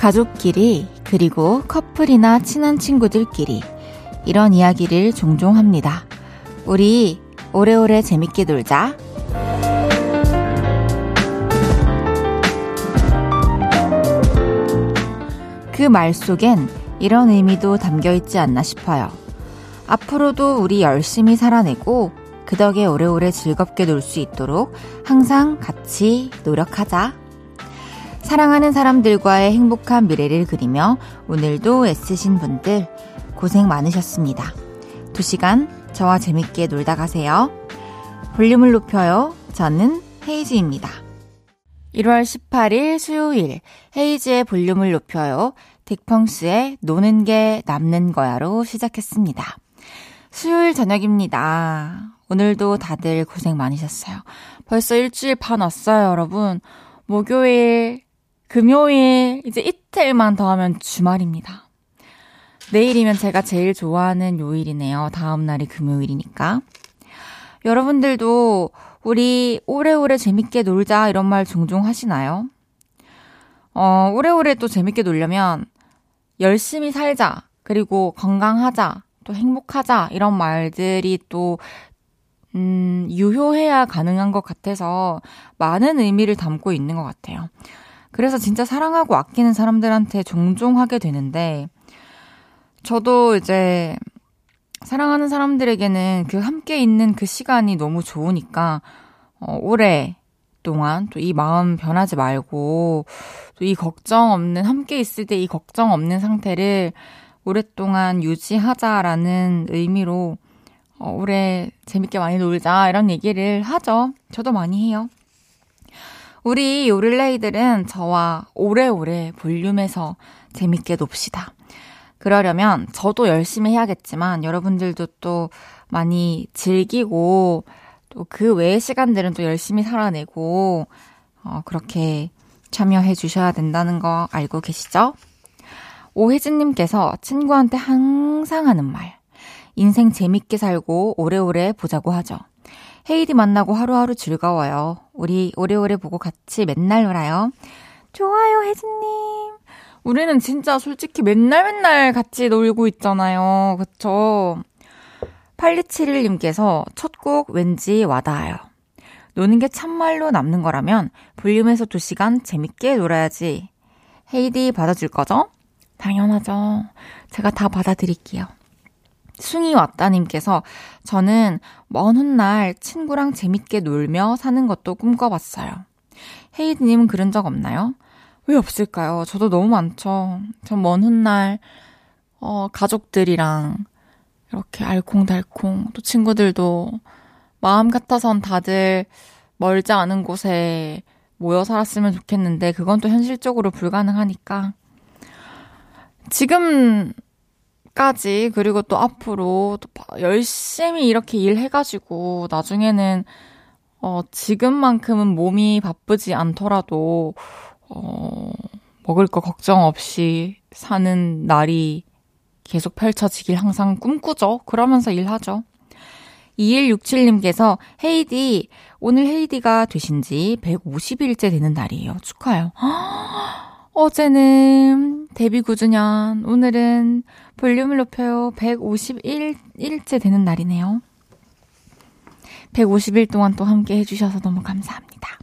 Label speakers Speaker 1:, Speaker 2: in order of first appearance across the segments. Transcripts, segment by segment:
Speaker 1: 가족끼리, 그리고 커플이나 친한 친구들끼리 이런 이야기를 종종 합니다. 우리 오래오래 재밌게 놀자. 그 말 속엔 이런 의미도 담겨 있지 않나 싶어요. 앞으로도 우리 열심히 살아내고 그 덕에 오래오래 즐겁게 놀 수 있도록 항상 같이 노력하자. 사랑하는 사람들과의 행복한 미래를 그리며 오늘도 애쓰신 분들 고생 많으셨습니다. 두 시간 저와 재밌게 놀다 가세요. 볼륨을 높여요. 저는 헤이즈입니다. 1월 18일 수요일 헤이즈의 볼륨을 높여요. 딕펑스의 노는 게 남는 거야로 시작했습니다. 수요일 저녁입니다. 오늘도 다들 고생 많으셨어요. 벌써 일주일 반 왔어요, 여러분. 목요일, 금요일, 이제 이틀만 더 하면 주말입니다. 내일이면 제가 제일 좋아하는 요일이네요. 다음 날이 금요일이니까. 여러분들도 우리 오래오래 재밌게 놀자 이런 말 종종 하시나요? 어, 오래오래 또 재밌게 놀려면 열심히 살자. 그리고 건강하자. 또 행복하자. 이런 말들이 또, 음, 유효해야 가능한 것 같아서 많은 의미를 담고 있는 것 같아요. 그래서 진짜 사랑하고 아끼는 사람들한테 종종 하게 되는데, 저도 이제 사랑하는 사람들에게는 그 함께 있는 그 시간이 너무 좋으니까, 어, 오래 동안 또 이 마음 변하지 말고, 또 이 걱정 없는, 함께 있을 때 이 걱정 없는 상태를 오랫동안 유지하자라는 의미로, 어, 올해 재밌게 많이 놀자, 이런 얘기를 하죠. 저도 많이 해요. 우리 요릴레이들은 저와 오래오래 볼륨에서 재밌게 놉시다. 그러려면 저도 열심히 해야겠지만 여러분들도 또 많이 즐기고 또 그 외의 시간들은 또 열심히 살아내고 어, 그렇게 참여해 주셔야 된다는 거 알고 계시죠? 오혜진님께서 친구한테 항상 하는 말. 인생 재밌게 살고 오래오래 보자고 하죠. 헤이디 만나고 하루하루 즐거워요. 우리 오래오래 보고 같이 맨날 놀아요. 좋아요, 혜진님. 우리는 진짜 솔직히 맨날 맨날 같이 놀고 있잖아요. 그쵸? 8271님께서 첫 곡 왠지 와닿아요. 노는 게 참말로 남는 거라면 볼륨에서 2시간 재밌게 놀아야지. 헤이디 받아줄 거죠? 당연하죠. 제가 다 받아드릴게요. 숭이 왔다님께서 저는 먼 훗날 친구랑 재밌게 놀며 사는 것도 꿈꿔봤어요. 헤이드님은 그런 적 없나요? 왜 없을까요? 저도 너무 많죠. 전 먼 훗날, 어, 가족들이랑 이렇게 알콩달콩, 또 친구들도 마음 같아선 다들 멀지 않은 곳에 모여 살았으면 좋겠는데, 그건 또 현실적으로 불가능하니까. 지금 까지 그리고 또 앞으로 또 열심히 이렇게 일해가지고 나중에는 어 지금만큼은 몸이 바쁘지 않더라도 어 먹을 거 걱정 없이 사는 날이 계속 펼쳐지길 항상 꿈꾸죠. 그러면서 일하죠. 2167님께서 헤이디 오늘 헤이디가 되신 지 150일째 되는 날이에요. 축하해요. 어제는 데뷔 9주년, 오늘은 볼륨을 높여요 151일째 되는 날이네요. 150일 동안 또 함께 해주셔서 너무 감사합니다.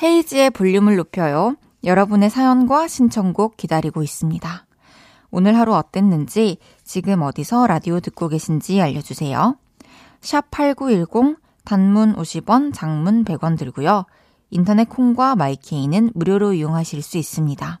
Speaker 1: 헤이지의 볼륨을 높여요. 여러분의 사연과 신청곡 기다리고 있습니다. 오늘 하루 어땠는지, 지금 어디서 라디오 듣고 계신지 알려주세요. 샵 8910, 단문 50원, 장문 100원 들고요. 인터넷 콩과 마이케이는 무료로 이용하실 수 있습니다.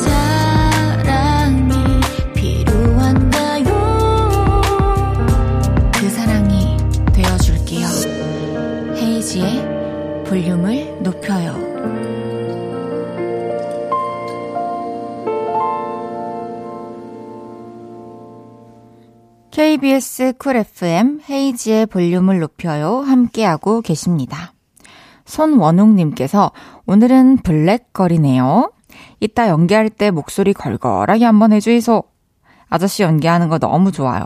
Speaker 1: KBS 쿨 FM 헤이지의 볼륨을 높여요. 함께하고 계십니다. 손원웅님께서 오늘은 블랙거리네요. 이따 연기할 때 목소리 걸걸하게 한번 해주이소. 아저씨 연기하는 거 너무 좋아요.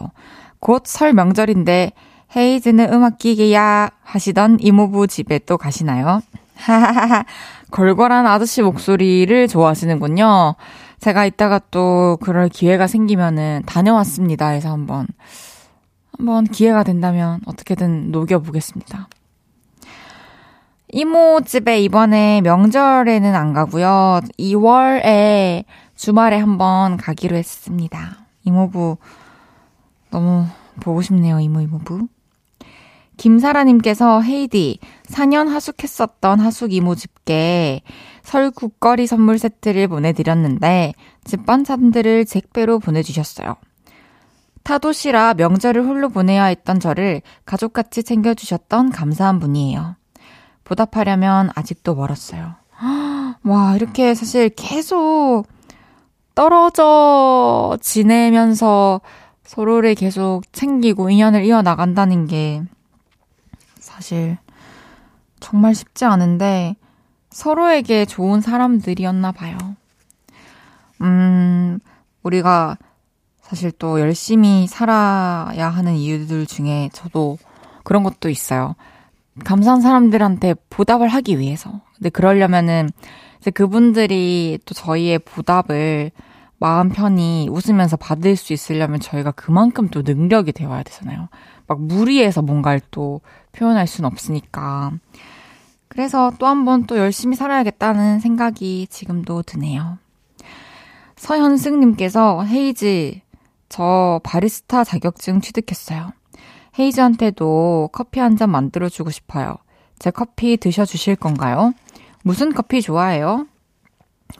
Speaker 1: 곧 설 명절인데 헤이즈는 음악 기계야 하시던 이모부 집에 또 가시나요? 하하하 걸걸한 아저씨 목소리를 좋아하시는군요. 제가 이따가 또 그럴 기회가 생기면은 다녀왔습니다 해서 한번 한번 기회가 된다면 어떻게든 녹여보겠습니다. 이모 집에 이번에 명절에는 안 가고요. 2월에 주말에 한번 가기로 했습니다. 이모부 너무 보고 싶네요, 이모 이모부. 김사라님께서 헤이디 4년 하숙했었던 하숙 이모 집께 설 국거리 선물 세트를 보내드렸는데 집반찬들을 잭배로 보내주셨어요. 타도시라 명절을 홀로 보내야 했던 저를 가족같이 챙겨주셨던 감사한 분이에요. 보답하려면 아직도 멀었어요. 와, 이렇게 사실 계속 떨어져 지내면서 서로를 계속 챙기고 인연을 이어나간다는 게 사실 정말 쉽지 않은데 서로에게 좋은 사람들이었나 봐요. 음, 우리가 사실 또 열심히 살아야 하는 이유들 중에 저도 그런 것도 있어요. 감사한 사람들한테 보답을 하기 위해서. 근데 그러려면은 이제 그분들이 또 저희의 보답을 마음 편히 웃으면서 받을 수 있으려면 저희가 그만큼 또 능력이 되어야 되잖아요. 막 무리해서 뭔가를 또 표현할 수는 없으니까. 그래서 또 한 번 또 열심히 살아야겠다는 생각이 지금도 드네요. 서현승님께서 헤이즈, 저 바리스타 자격증 취득했어요. 헤이즈한테도 커피 한 잔 만들어주고 싶어요. 제 커피 드셔주실 건가요? 무슨 커피 좋아해요?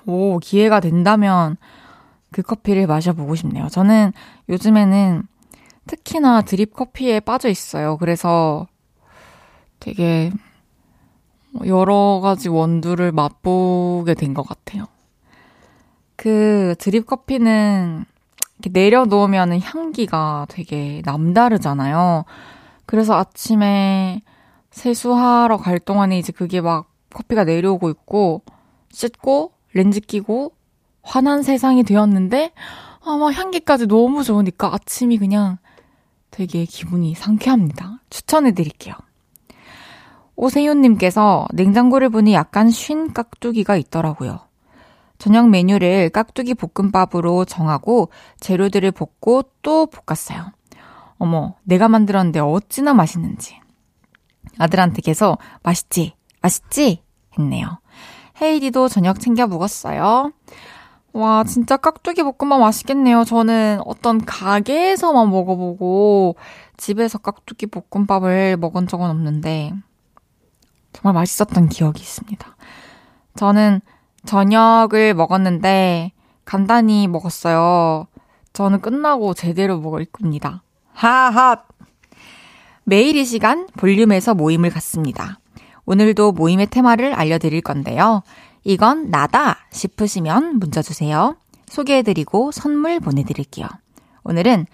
Speaker 1: 오, 기회가 된다면 그 커피를 마셔보고 싶네요. 저는 요즘에는 특히나 드립 커피에 빠져 있어요. 그래서 되게 여러 가지 원두를 맛보게 된 것 같아요. 그 드립 커피는 내려놓으면 향기가 되게 남다르잖아요. 그래서 아침에 세수하러 갈 동안에 이제 그게 막 커피가 내려오고 있고, 씻고, 렌즈 끼고, 환한 세상이 되었는데, 아마 향기까지 너무 좋으니까 아침이 그냥 되게 기분이 상쾌합니다. 추천해 드릴게요. 오세윤님께서 냉장고를 보니 약간 쉰 깍두기가 있더라고요. 저녁 메뉴를 깍두기 볶음밥으로 정하고 재료들을 볶고 또 볶았어요. 어머, 내가 만들었는데 어찌나 맛있는지. 아들한테 계속 맛있지? 맛있지? 했네요. 헤이디도 저녁 챙겨 먹었어요. 와, 진짜 깍두기 볶음밥 맛있겠네요. 저는 어떤 가게에서만 먹어보고 집에서 깍두기 볶음밥을 먹은 적은 없는데 정말 맛있었던 기억이 있습니다. 저는 저녁을 먹었는데 간단히 먹었어요. 저는 끝나고 제대로 먹을 겁니다. 하하! 매일 이 시간 볼륨에서 모임을 갖습니다. 오늘도 모임의 테마를 알려드릴 건데요. 이건 나다 싶으시면 문자 주세요. 소개해드리고 선물 보내드릴게요. 오늘은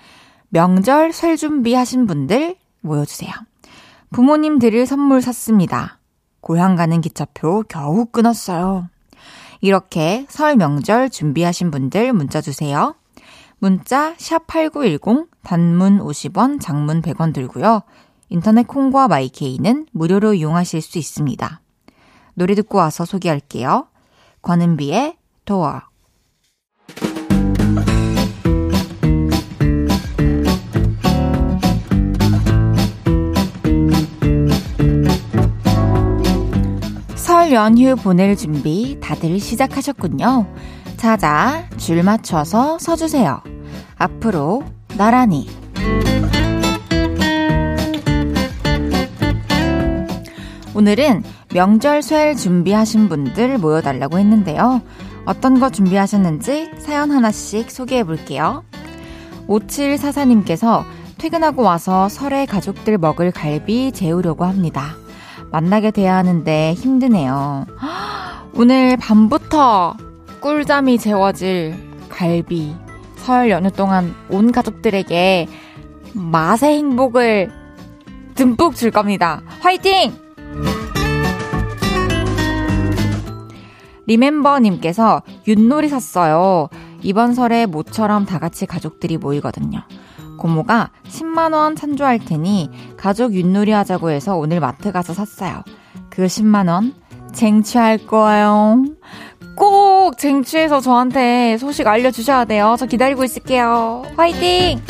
Speaker 1: 명절 설 준비하신 분들 모여주세요. 부모님 드릴 선물 샀습니다. 고향 가는 기차표 겨우 끊었어요. 이렇게 설 명절 준비하신 분들 문자 주세요. 문자 샵8910 단문 50원, 장문 100원 들고요. 인터넷 콩과 마이케이는 무료로 이용하실 수 있습니다. 노래 듣고 와서 소개할게요. 권은비의 도어 설 연휴 보낼 준비 다들 시작하셨군요. 자자, 줄 맞춰서 서주세요. 앞으로 나란히. 오늘은 명절 설 준비하신 분들 모여달라고 했는데요. 어떤 거 준비하셨는지 사연 하나씩 소개해 볼게요. 5744님께서 퇴근하고 와서 설에 가족들 먹을 갈비 재우려고 합니다. 만나게 돼야 하는데 힘드네요. 오늘 밤부터 꿀잠이 재워질 갈비. 설 연휴 동안 온 가족들에게 맛의 행복을 듬뿍 줄 겁니다. 화이팅! 리멤버님께서 윷놀이 샀어요. 이번 설에 모처럼 다 같이 가족들이 모이거든요. 고모가 10만원 찬조할 테니 가족 윷놀이 하자고 해서 오늘 마트 가서 샀어요. 그 10만원 쟁취할 거예요. 꼭 쟁취해서 저한테 소식 알려주셔야 돼요. 저 기다리고 있을게요. 화이팅!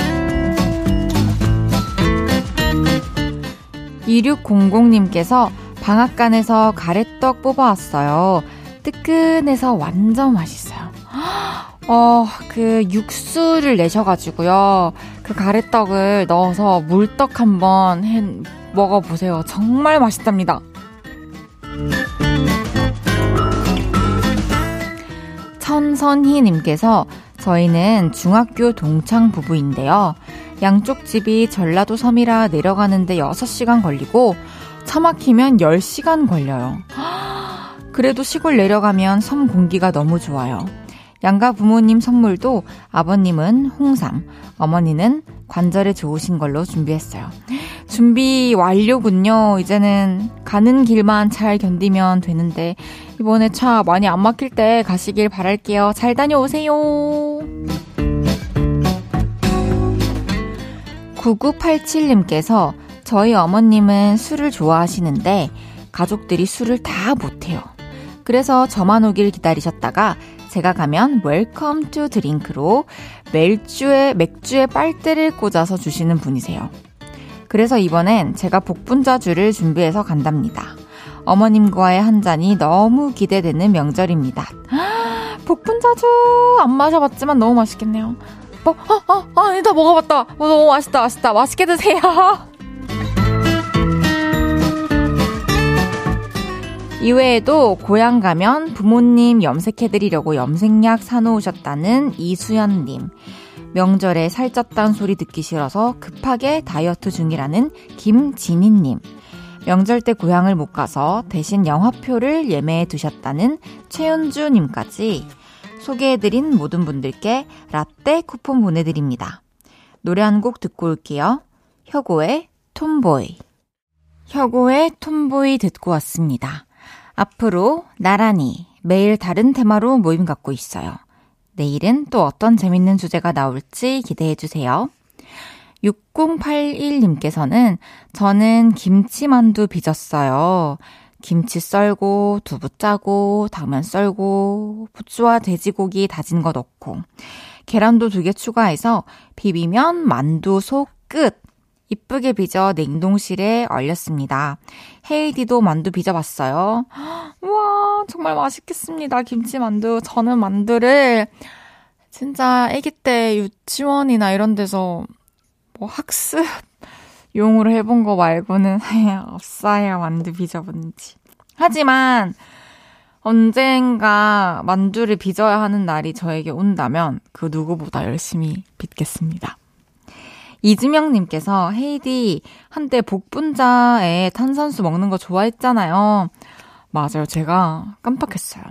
Speaker 1: 2600님께서 방앗간에서 가래떡 뽑아왔어요. 뜨끈해서 완전 맛있어요. 어, 그 육수를 내셔가지고요. 그 가래떡을 넣어서 물떡 한번 해 먹어보세요. 정말 맛있답니다. 천선희님께서 저희는 중학교 동창 부부인데요. 양쪽 집이 전라도 섬이라 내려가는데 6시간 걸리고 차 막히면 10시간 걸려요. 그래도 시골 내려가면 섬 공기가 너무 좋아요. 양가 부모님 선물도 아버님은 홍삼, 어머니는 관절에 좋으신 걸로 준비했어요. 준비 완료군요. 이제는 가는 길만 잘 견디면 되는데 이번에 차 많이 안 막힐 때 가시길 바랄게요. 잘 다녀오세요. 9987님께서 저희 어머님은 술을 좋아하시는데 가족들이 술을 다 못해요. 그래서 저만 오길 기다리셨다가 제가 가면 welcome to drink로 맥주에, 맥주에 빨대를 꽂아서 주시는 분이세요. 그래서 이번엔 제가 복분자주를 준비해서 간답니다. 어머님과의 한 잔이 너무 기대되는 명절입니다. 복분자주 안 마셔봤지만 너무 맛있겠네요. 어, 어, 어, 아니다 먹어봤다. 어, 너무 맛있다, 맛있다. 맛있게 드세요. 이외에도 고향 가면 부모님 염색해드리려고 염색약 사놓으셨다는 이수연님. 명절에 살쪘다는 소리 듣기 싫어서 급하게 다이어트 중이라는 김진희님. 명절 때 고향을 못 가서 대신 영화표를 예매해 두셨다는 최윤주님까지 소개해드린 모든 분들께 라떼 쿠폰 보내드립니다. 노래 한 곡 듣고 올게요. 혁오의 톰보이. 혁오의 톰보이 듣고 왔습니다. 앞으로 나란히 매일 다른 테마로 모임 갖고 있어요. 내일은 또 어떤 재밌는 주제가 나올지 기대해 주세요. 6081님께서는 저는 김치만두 빚었어요. 김치 썰고, 두부 짜고, 당면 썰고, 부추와 돼지고기 다진 거 넣고, 계란도 두 개 추가해서 비비면 만두 속 끝! 이쁘게 빚어 냉동실에 얼렸습니다. 헤이디도 만두 빚어봤어요. 와, 정말 맛있겠습니다. 김치만두. 저는 만두를 진짜 아기 때 유치원이나 이런 데서 뭐 학습 용으로 해본 거 말고는 없어요. 만두 빚어본 지. 하지만 언젠가 만두를 빚어야 하는 날이 저에게 온다면 그 누구보다 열심히 빚겠습니다. 이지명님께서 헤이디 한때 복분자에 탄산수 먹는 거 좋아했잖아요. 맞아요. 제가 깜빡했어요.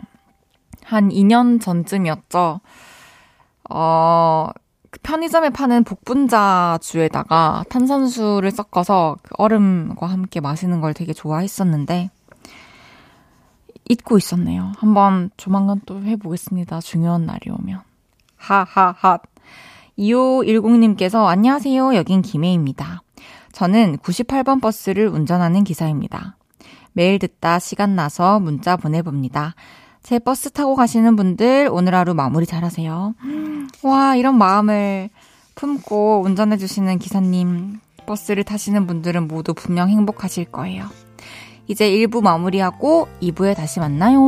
Speaker 1: 한 2년 전쯤이었죠. 어, 그 편의점에 파는 복분자주에다가 탄산수를 섞어서 그 얼음과 함께 마시는 걸 되게 좋아했었는데, 잊고 있었네요. 한번 조만간 또 해보겠습니다. 중요한 날이 오면. 하하하. 2510님께서 안녕하세요. 여긴 김혜입니다. 저는 98번 버스를 운전하는 기사입니다. 매일 듣다 시간 나서 문자 보내봅니다. 제 버스 타고 가시는 분들 오늘 하루 마무리 잘하세요. 와, 이런 마음을 품고 운전해주시는 기사님, 버스를 타시는 분들은 모두 분명 행복하실 거예요. 이제 1부 마무리하고 2부에 다시 만나요.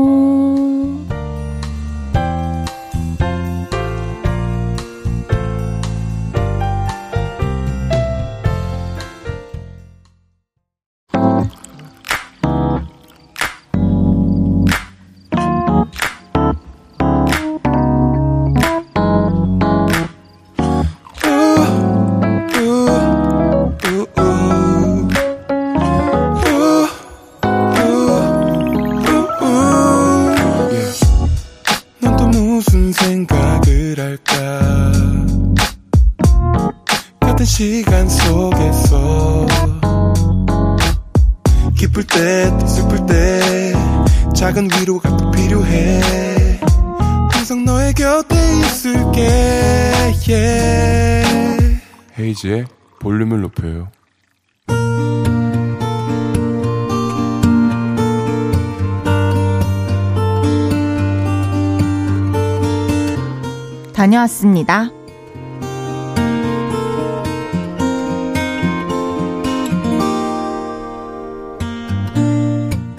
Speaker 1: 다녀왔습니다.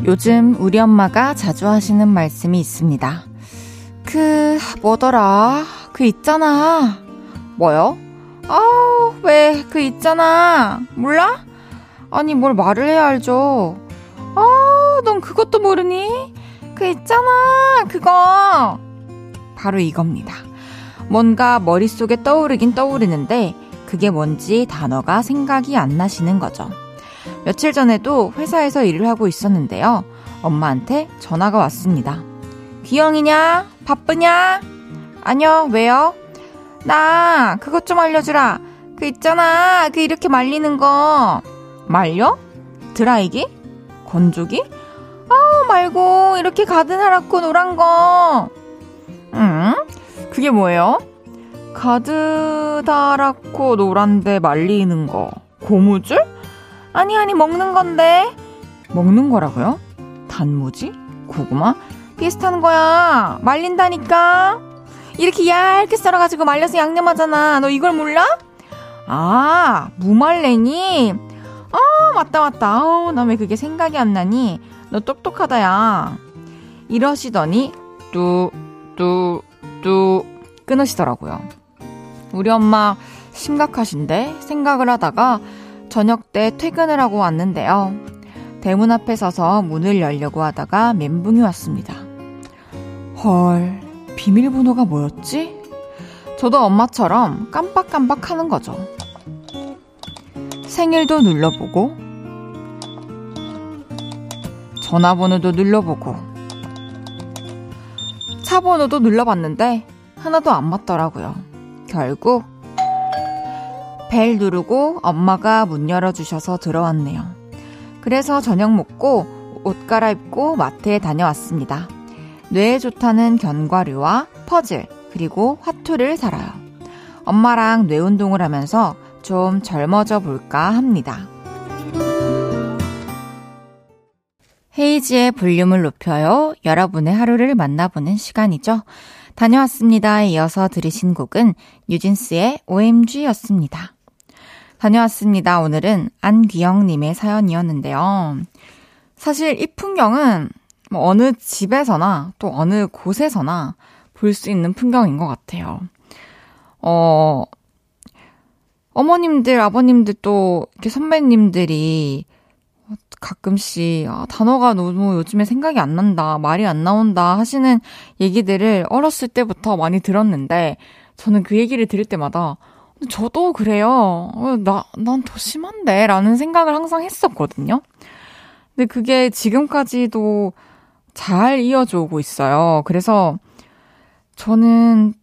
Speaker 1: 요즘 우리 엄마가 자주 하시는 말씀이 있습니다. 그, 뭐더라. 그 있잖아. 뭐요? 아우, 왜, 그 있잖아. 몰라? 아니, 뭘 말을 해야 알죠. 아, 넌 그것도 모르니? 그 있잖아. 그거. 바로 이겁니다. 뭔가 머릿속에 떠오르긴 떠오르는데, 그게 뭔지 단어가 생각이 안 나시는 거죠. 며칠 전에도 회사에서 일을 하고 있었는데요. 엄마한테 전화가 왔습니다. 귀영이냐? 바쁘냐? 아니요, 왜요? 나 그것 좀 알려주라. 그 있잖아. 그 이렇게 말리는 거. 말려? 드라이기? 건조기? 아, 말고 이렇게 가드하랗고 노란 거. 응? 그게 뭐예요? 가드다랗고 노란데 말리는 거. 고무줄? 아니, 아니, 먹는 건데. 먹는 거라고요? 단무지? 고구마? 비슷한 거야. 말린다니까. 이렇게 얇게 썰어가지고 말려서 양념하잖아. 너 이걸 몰라? 아, 무말랭이? 아, 맞다, 맞다. 어우, 나 왜 그게 생각이 안 나니? 너 똑똑하다, 야. 이러시더니, 뚜, 뚜, 뚜, 끊으시더라고요. 우리 엄마 심각하신데? 생각을 하다가 저녁 때 퇴근을 하고 왔는데요. 대문 앞에 서서 문을 열려고 하다가 멘붕이 왔습니다. 헐, 비밀번호가 뭐였지? 저도 엄마처럼 깜빡깜빡 하는 거죠. 생일도 눌러보고, 전화번호도 눌러보고, 차 번호도 눌러봤는데, 하나도 안 맞더라고요. 결국, 벨 누르고 엄마가 문 열어주셔서 들어왔네요. 그래서 저녁 먹고 옷 갈아입고 마트에 다녀왔습니다. 뇌에 좋다는 견과류와 퍼즐, 그리고 화투를 살아요. 엄마랑 뇌 운동을 하면서 좀 젊어져 볼까 합니다. 헤이지의 볼륨을 높여요. 여러분의 하루를 만나보는 시간이죠. 다녀왔습니다. 이어서 들으신 곡은 뉴진스의 OMG였습니다. 다녀왔습니다. 오늘은 안귀영님의 사연이었는데요. 사실 이 풍경은 뭐 어느 집에서나 또 어느 곳에서나 볼 수 있는 풍경인 것 같아요. 어, 어머님들, 아버님들 또 이렇게 선배님들이 가끔씩 아, 단어가 너무 요즘에 생각이 안 난다, 말이 안 나온다 하시는 얘기들을 어렸을 때부터 많이 들었는데 저는 그 얘기를 들을 때마다 저도 그래요. 어, 나, 난 더 심한데? 라는 생각을 항상 했었거든요. 근데 그게 지금까지도 잘 이어져 오고 있어요. 그래서 저는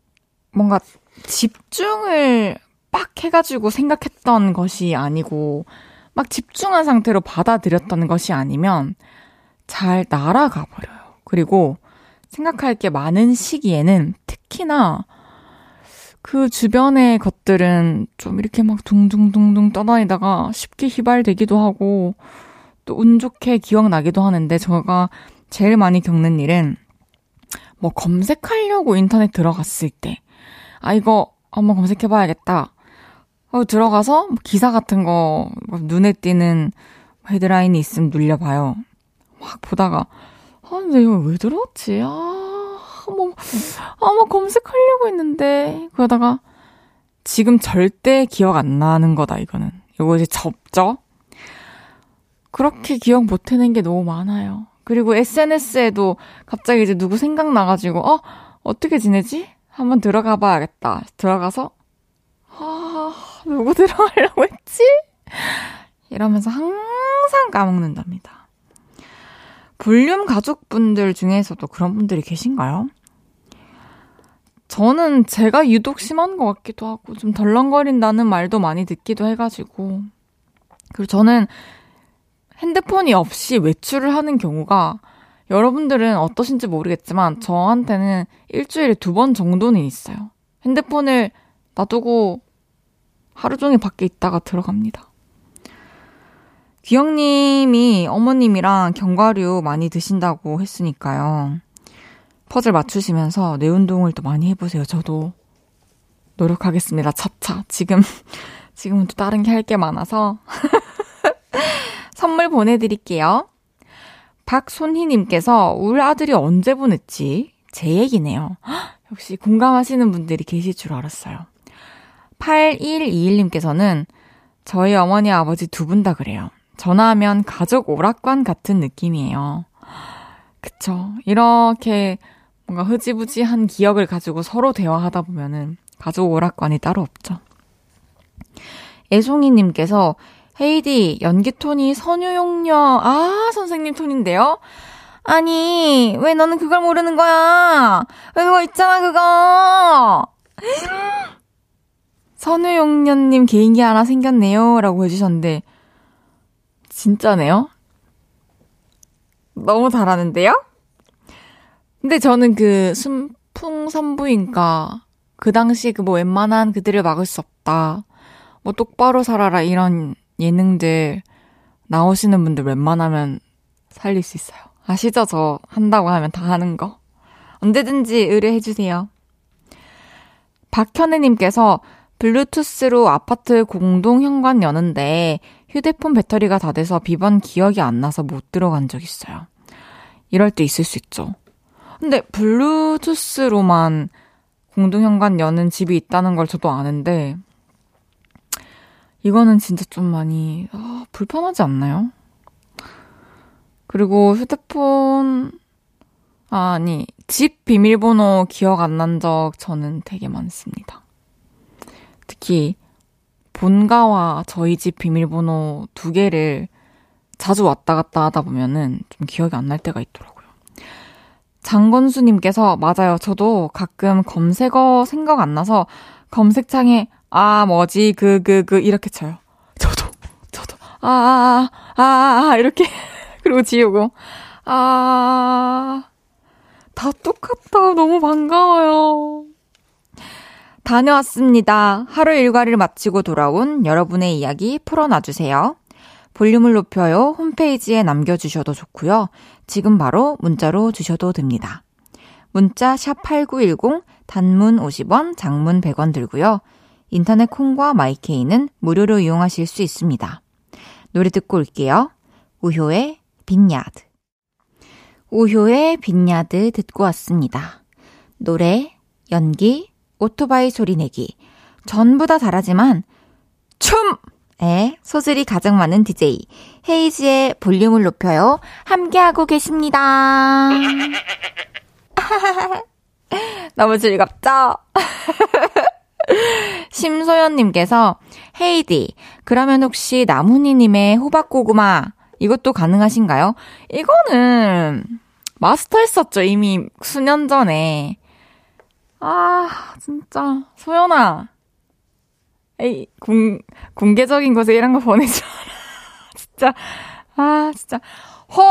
Speaker 1: 뭔가 집중을 빡 해가지고 생각했던 것이 아니고, 막 집중한 상태로 받아들였던 것이 아니면 잘 날아가 버려요. 그리고 생각할 게 많은 시기에는 특히나 그 주변의 것들은 좀 이렇게 막 둥둥둥둥 떠다니다가 쉽게 휘발되기도 하고 또 운 좋게 기억나기도 하는데 제가 제일 많이 겪는 일은 뭐 검색하려고 인터넷 들어갔을 때 아 이거 한번 검색해봐야겠다. 어, 들어가서 뭐 기사 같은 거 눈에 띄는 헤드라인이 있으면 눌려봐요. 막 보다가 아 근데 이거 왜 들어왔지? 아 뭐, 아마 검색하려고 했는데, 그러다가, 지금 절대 기억 안 나는 거다, 이거는. 이거 이제 접죠? 그렇게 기억 못 해낸 게 너무 많아요. 그리고 SNS에도 갑자기 이제 누구 생각나가지고, 어, 어떻게 지내지? 한번 들어가 봐야겠다. 들어가서, 아, 누구 들어가려고 했지? 이러면서 항상 까먹는답니다. 볼륨 가족분들 중에서도 그런 분들이 계신가요? 저는 제가 유독 심한 것 같기도 하고, 좀 덜렁거린다는 말도 많이 듣기도 해가지고. 그리고 저는 핸드폰이 없이 외출을 하는 경우가 여러분들은 어떠신지 모르겠지만 저한테는 일주일에 두 번 정도는 있어요. 핸드폰을 놔두고 하루 종일 밖에 있다가 들어갑니다. 귀영님이 어머님이랑 견과류 많이 드신다고 했으니까요. 퍼즐 맞추시면서 뇌 운동을 또 많이 해보세요. 저도 노력하겠습니다. 차차. 지금, 지금은 또 다른 게 할게 많아서. 선물 보내드릴게요. 박손희님께서 울 아들이 언제 보냈지? 제 얘기네요. 역시 공감하시는 분들이 계실 줄 알았어요. 8121님께서는 저희 어머니 아버지 두 분 다 그래요. 전화하면 가족 오락관 같은 느낌이에요. 그쵸. 이렇게 뭔가 흐지부지한 기억을 가지고 서로 대화하다 보면은 가족 오락관이 따로 없죠. 애송이님께서 헤이디 연기 톤이 선유용녀 아 선생님 톤인데요. 아니 왜 너는 그걸 모르는 거야? 왜 그거 있잖아 그거. 선우용녀님 개인기 하나 생겼네요. 라고 해주셨는데, 진짜네요? 너무 잘하는데요? 근데 저는 그 순풍산부인과 그 당시 그 뭐 웬만한 그들을 막을 수 없다. 뭐 똑바로 살아라 이런 예능들 나오시는 분들 웬만하면 살릴 수 있어요. 아시죠? 저 한다고 하면 다 하는 거. 언제든지 의뢰해주세요. 박현애님께서 블루투스로 아파트 공동 현관 여는데 휴대폰 배터리가 다 돼서 비번 기억이 안 나서 못 들어간 적 있어요. 이럴 때 있을 수 있죠. 근데 블루투스로만 공동 현관 여는 집이 있다는 걸 저도 아는데 이거는 진짜 좀 많이 아, 불편하지 않나요? 그리고 휴대폰 아니 집 비밀번호 기억 안 난 적 저는 되게 많습니다. 특히 본가와 저희 집 비밀번호 두 개를 자주 왔다 갔다 하다 보면은 좀 기억이 안 날 때가 있더라고요. 장건수님께서 맞아요. 저도 가끔 검색어 생각 안 나서 검색창에 아 뭐지 그 그그 그, 그, 이렇게 쳐요. 저도 저도 아아아아 아, 아, 아, 이렇게 그리고 지우고 아 다 똑같다. 너무 반가워요. 다녀왔습니다. 하루 일과를 마치고 돌아온 여러분의 이야기 풀어놔주세요. 볼륨을 높여요. 홈페이지에 남겨주셔도 좋고요. 지금 바로 문자로 주셔도 됩니다. 문자 샵 8910 단문 50원, 장문 100원 들고요. 인터넷 콩과 마이케이는 무료로 이용하실 수 있습니다. 노래 듣고 올게요. 우효의 Vineyard. 우효의 Vineyard 듣고 왔습니다. 노래, 연기, 오토바이 소리 내기. 전부 다 잘하지만 춤에 소질이 가장 많은 DJ 헤이즈의 볼륨을 높여요. 함께하고 계십니다. 너무 즐겁죠? 심소연님께서 헤이디 그러면 혹시 나무니님의 호박고구마 이것도 가능하신가요? 이거는 마스터했었죠 이미 수년 전에 아, 진짜. 소연아. 에이, 공, 공개적인 곳에 이런 거 보내줘. 진짜. 아, 진짜. 호!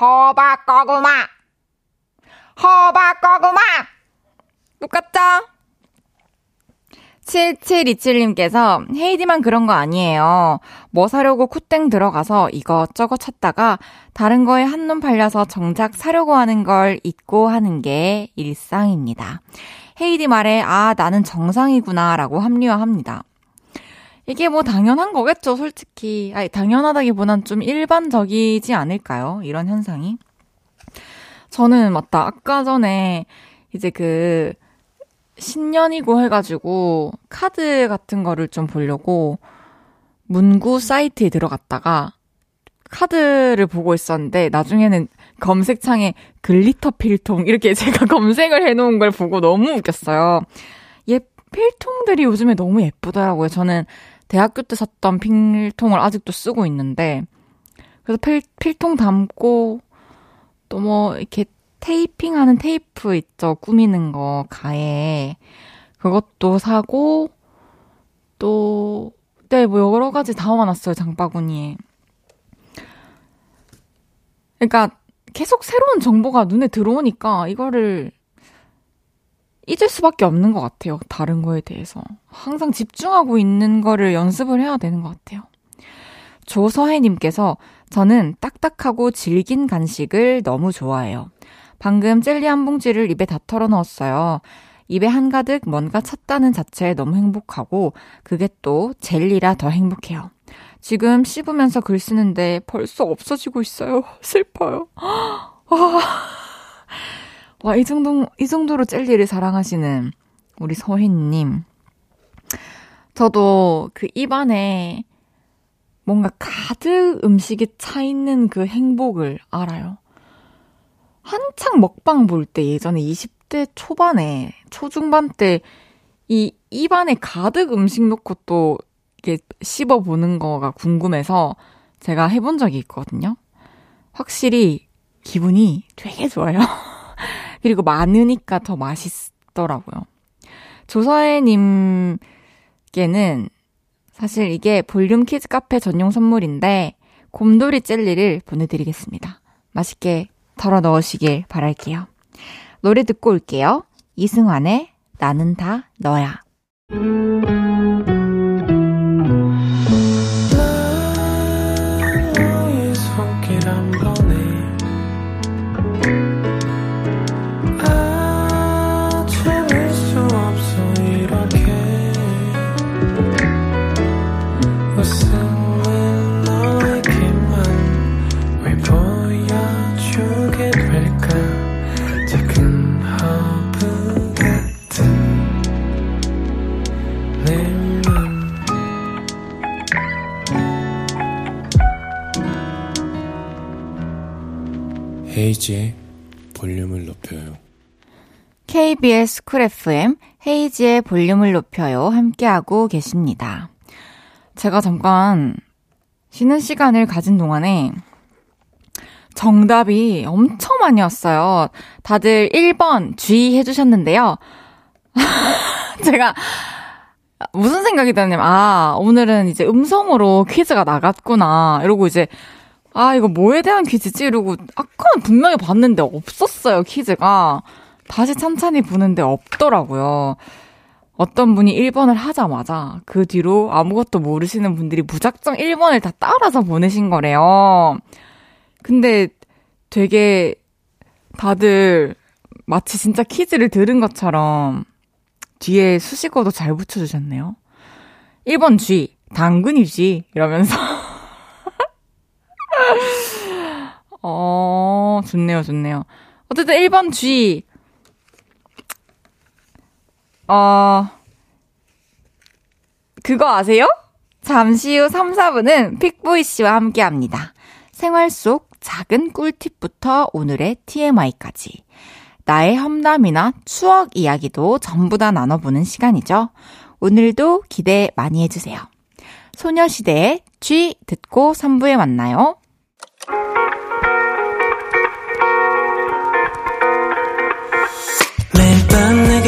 Speaker 1: 호박거구마! 호박거구마! 똑같죠? 7727님께서 헤이디만 그런 거 아니에요. 뭐 사려고 쿠땡 들어가서 이것저것 찾다가 다른 거에 한눈 팔려서 정작 사려고 하는 걸 잊고 하는 게 일상입니다. 헤이디 말에 아 나는 정상이구나 라고 합리화합니다. 이게 뭐 당연한 거겠죠, 솔직히. 아니, 당연하다기보단 좀 일반적이지 않을까요? 이런 현상이. 저는 맞다. 아까 전에 이제 그 신년이고 해가지고 카드 같은 거를 좀 보려고 문구 사이트에 들어갔다가 카드를 보고 있었는데 나중에는 검색창에 glitter 필통 이렇게 제가 검색을 해놓은 걸 보고 너무 웃겼어요. 예, 필통들이 요즘에 너무 예쁘더라고요. 저는 대학교 때 샀던 필통을 아직도 쓰고 있는데 그래서 필, 필통 담고 또 뭐 이렇게 테이핑하는 테이프 있죠. 꾸미는 거, 가에. 그것도 사고, 또, 네, 뭐 여러 가지 다 모아놨어요. 장바구니에. 그러니까 계속 새로운 정보가 눈에 들어오니까 이거를 잊을 수밖에 없는 것 같아요. 다른 거에 대해서. 항상 집중하고 있는 거를 연습을 해야 되는 것 같아요. 조서혜님께서 저는 딱딱하고 질긴 간식을 너무 좋아해요. 방금 젤리 한 봉지를 입에 다 털어 넣었어요. 입에 한가득 뭔가 찼다는 자체에 너무 행복하고 그게 또 젤리라 더 행복해요. 지금 씹으면서 글 쓰는데 벌써 없어지고 있어요. 슬퍼요. 와, 와, 이 정도, 이 정도로 젤리를 사랑하시는 우리 서희님. 저도 그 입안에 뭔가 가득 음식이 차 있는 그 행복을 알아요. 한창 먹방 볼 때 예전에 20대 초반에, 초중반 때 이 입안에 가득 음식 넣고 또 이렇게 씹어 보는 거가 궁금해서 제가 해본 적이 있거든요. 확실히 기분이 되게 좋아요. 그리고 많으니까 더 맛있더라고요. 조서혜님께는 사실 이게 볼륨 키즈 카페 전용 선물인데 곰돌이 젤리를 보내드리겠습니다. 맛있게 덜어 넣으시길 바랄게요. 노래 듣고 올게요. 이승환의 나는 다 너야.
Speaker 2: 헤이지의 볼륨을 높여요.
Speaker 1: KBS 쿨 FM 헤이지의 볼륨을 높여요. 함께하고 계십니다. 제가 잠깐 쉬는 시간을 가진 동안에 정답이 엄청 많이 왔어요. 다들 1번 주의해 주셨는데요. 제가 무슨 생각이 드냐면, 아, 오늘은 이제 음성으로 퀴즈가 나갔구나. 이러고 이제 아, 이거 뭐에 대한 퀴즈지? 이러고, 아까는 분명히 봤는데 없었어요, 퀴즈가. 다시 찬찬히 보는데 없더라고요. 어떤 분이 1번을 하자마자 그 뒤로 아무것도 모르시는 분들이 무작정 1번을 다 따라서 보내신 거래요. 근데 되게 다들 마치 진짜 퀴즈를 들은 것처럼 뒤에 수식어도 잘 붙여주셨네요. 1번 쥐, 당근이지. 이러면서. 어, 좋네요, 좋네요. 어쨌든 1번 G. 어, 그거 아세요? 잠시 후 3, 4분은 픽보이 씨와 함께 합니다. 생활 속 작은 꿀팁부터 오늘의 TMI까지. 나의 험담이나 추억 이야기도 전부 다 나눠보는 시간이죠. 오늘도 기대 많이 해주세요. 소녀시대의 G 듣고 3부에 만나요.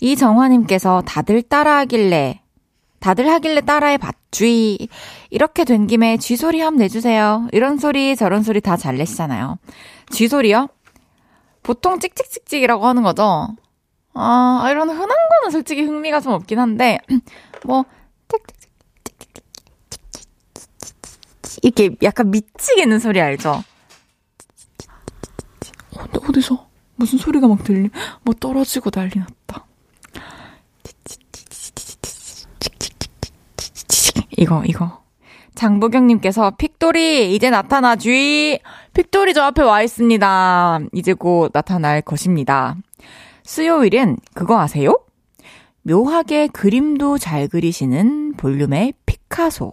Speaker 1: 이정화님께서 다들 따라하길래, 다들 하길래 따라해 봤쥐. 이렇게 된 김에 쥐소리 한번 내주세요. 이런 소리, 저런 소리 다 잘 내시잖아요. 쥐소리요? 보통 찍찍찍찍이라고 하는 거죠? 아, 이런 흔한 거는 솔직히 흥미가 좀 없긴 한데, 뭐, 이렇게 약간 미치겠는 소리 알죠? 어, 어디서 무슨 소리가 막 들리, 뭐 떨어지고 난리 났다. 이거, 이거. 장보경님께서 픽돌이 이제 나타나 주의. 픽돌이 저 앞에 와 있습니다. 이제 곧 나타날 것입니다. 수요일은 그거 아세요? 묘하게 그림도 잘 그리시는 볼륨의 피카소.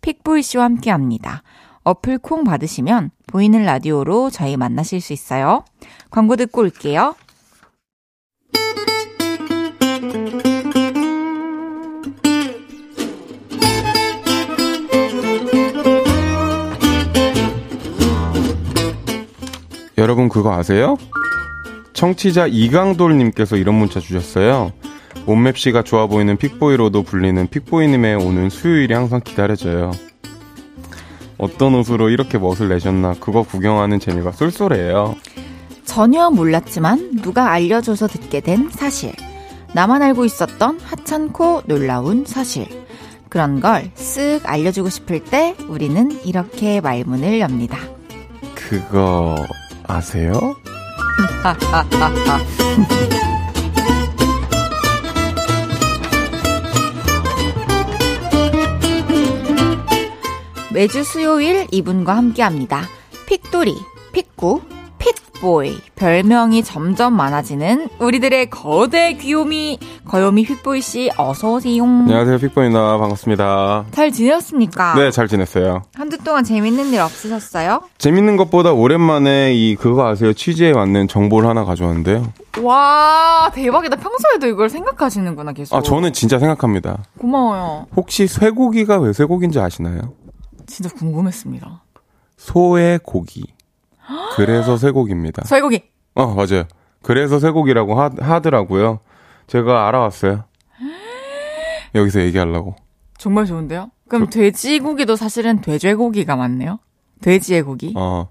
Speaker 1: 픽보이 씨와 함께 합니다. 어플 콩 받으시면 보이는 라디오로 저희 만나실 수 있어요. 광고 듣고 올게요.
Speaker 3: 여러분 그거 아세요? 청취자 이강돌님께서 이런 문자 주셨어요. 온맵씨가 좋아 보이는 픽보이로도 불리는 픽보이님의 오는 수요일이 항상 기다려져요. 어떤 옷으로 이렇게 멋을 내셨나 그거 구경하는 재미가 쏠쏠해요.
Speaker 1: 전혀 몰랐지만 누가 알려줘서 듣게 된 사실. 나만 알고 있었던 하찮고 놀라운 사실. 그런 걸 쓱 알려주고 싶을 때 우리는 이렇게 말문을 엽니다.
Speaker 3: 그거 아세요?
Speaker 1: 매주 수요일 이분과 함께 합니다. 픽돌이, 픽구, 픽보이. 별명이 점점 많아지는 우리들의 거대 귀요미, 거요미 픽보이 씨, 어서 오세요.
Speaker 3: 안녕하세요 픽보입니다. 반갑습니다.
Speaker 1: 잘 지내셨습니까?
Speaker 3: 네, 잘 지냈어요.
Speaker 1: 한 주 동안 재밌는 일 없으셨어요?
Speaker 3: 재밌는 것보다 오랜만에 이 그거 아세요? 취재에 왔는 정보를 하나 가져왔는데요.
Speaker 1: 와, 대박이다. 평소에도 이걸 생각하시는구나, 계속.
Speaker 3: 아, 저는 진짜 생각합니다.
Speaker 1: 고마워요.
Speaker 3: 혹시 쇠고기가 왜 쇠고기인지 아시나요?
Speaker 1: 진짜 궁금했습니다.
Speaker 3: 소의 고기. 그래서 쇠고기입니다.
Speaker 1: 쇠고기.
Speaker 3: 어, 맞아요. 그래서 쇠고기라고 하, 하더라고요. 제가 알아왔어요. 여기서 얘기하려고.
Speaker 1: 정말 좋은데요? 그럼
Speaker 3: 그
Speaker 1: 돼지고기도 사실은 돼지고기가 맞네요? 돼지의 고기?
Speaker 3: 어,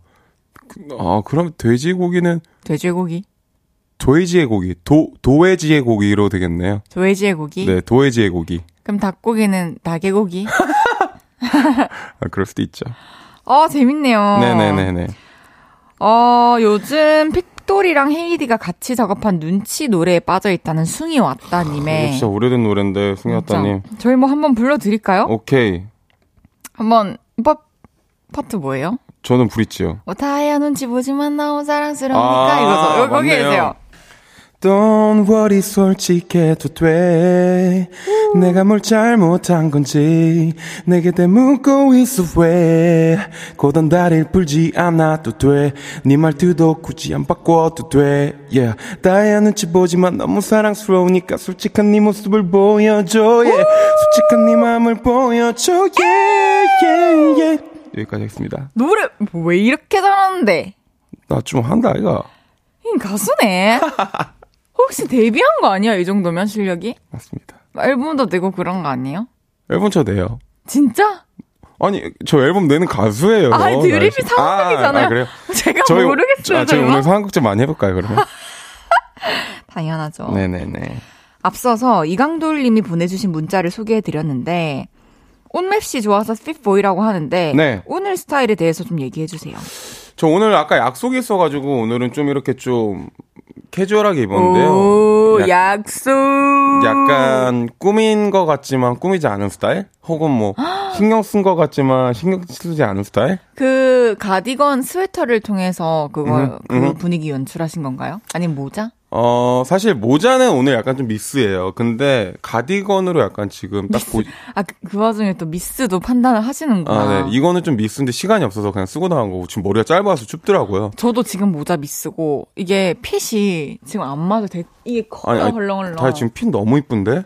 Speaker 3: 그, 어, 그럼 돼지고기는
Speaker 1: 돼지고기?
Speaker 3: 도해지의 고기, 도, 도해지의 고기로 되겠네요.
Speaker 1: 돼지의 고기?
Speaker 3: 네, 도해지의 고기.
Speaker 1: 그럼 닭고기는 닭의 고기?
Speaker 3: 아, 그럴 수도 있죠.
Speaker 1: 어, 재밌네요.
Speaker 3: 네 네 네 네.
Speaker 1: 어, 요즘 픽돌이랑 헤이디가 같이 작업한 눈치 노래에 빠져 있다는 숭이 왔다님의.
Speaker 3: 이거 진짜 오래된 노래인데, 승엽다님.
Speaker 1: 진짜. 저희 뭐 한번 불러드릴까요?
Speaker 3: 오케이.
Speaker 1: 한번, 오빠 파트 뭐예요?
Speaker 3: 저는 브릿지요.
Speaker 1: 뭐 다야 눈치 보지만 너무 사랑스러우니까
Speaker 3: 아,
Speaker 1: 이거죠. 여기 거기
Speaker 3: 맞네요.
Speaker 1: 계세요.
Speaker 3: Don't worry 솔직해도 돼 내가 뭘 잘못한 건지 내게 대묻고 있어 왜 고단 다리를 풀지 않아도 돼네 말투도 굳이 안 바꿔도 돼 yeah. 다야 눈치 보지만 너무 사랑스러우니까 솔직한 네 모습을 보여줘 yeah. 솔직한 네 마음을 보여줘 yeah, yeah, yeah. 여기까지 하겠습니다
Speaker 1: 노래 뭐왜 이렇게 잘하는데?
Speaker 3: 나 좀 한다 아이가
Speaker 1: 이 가수네. 혹시 데뷔한 거 아니야? 이 정도면 실력이?
Speaker 3: 맞습니다
Speaker 1: 앨범도 내고 그런 거 아니에요?
Speaker 3: 앨범 쳐 내요
Speaker 1: 진짜?
Speaker 3: 아니 저 앨범 내는 가수예요.
Speaker 1: 아, 드립이 상황극이잖아요.
Speaker 3: 아, 아, 그래요?
Speaker 1: 제가
Speaker 3: 저희
Speaker 1: 모르겠어요.
Speaker 3: 아, 저희. 오늘 상황극 많이 해볼까요 그러면?
Speaker 1: 당연하죠.
Speaker 3: 네네네.
Speaker 1: 앞서서 이강돌 님이 보내주신 문자를 소개해드렸는데, 옷맵시 좋아서 fit boy라고 하는데,
Speaker 3: 네.
Speaker 1: 오늘 스타일에 대해서 좀 얘기해주세요.
Speaker 3: 저 오늘 아까 약속이 있어가지고 오늘은 좀 이렇게 좀 캐주얼하게 입었는데요.
Speaker 1: 오,
Speaker 3: 약-
Speaker 1: 약속!
Speaker 3: 약간 꾸민 것 같지만 꾸미지 않은 스타일? 혹은 뭐 신경 쓴 것 같지만 신경 쓰지 않은 스타일?
Speaker 1: 그 가디건 스웨터를 통해서 그거
Speaker 3: 음,
Speaker 1: 그
Speaker 3: 음.
Speaker 1: 분위기 연출하신 건가요? 아니면 모자?
Speaker 3: 어 사실 모자는 오늘 약간 좀 미스예요. 근데 가디건으로 약간 지금 딱 보.
Speaker 1: 아, 그, 그 와중에 또 미스도 판단을 하시는구나.
Speaker 3: 아, 네. 이거는 좀 미스인데 시간이 없어서 그냥 쓰고 나간 거고 지금 머리가 짧아서 춥더라고요.
Speaker 1: 저도 지금 모자 미스고 이게 fit이 지금 안 맞아. 되게 이게 커요 헐렁헐렁.
Speaker 3: 다 지금 fit 너무 이쁜데?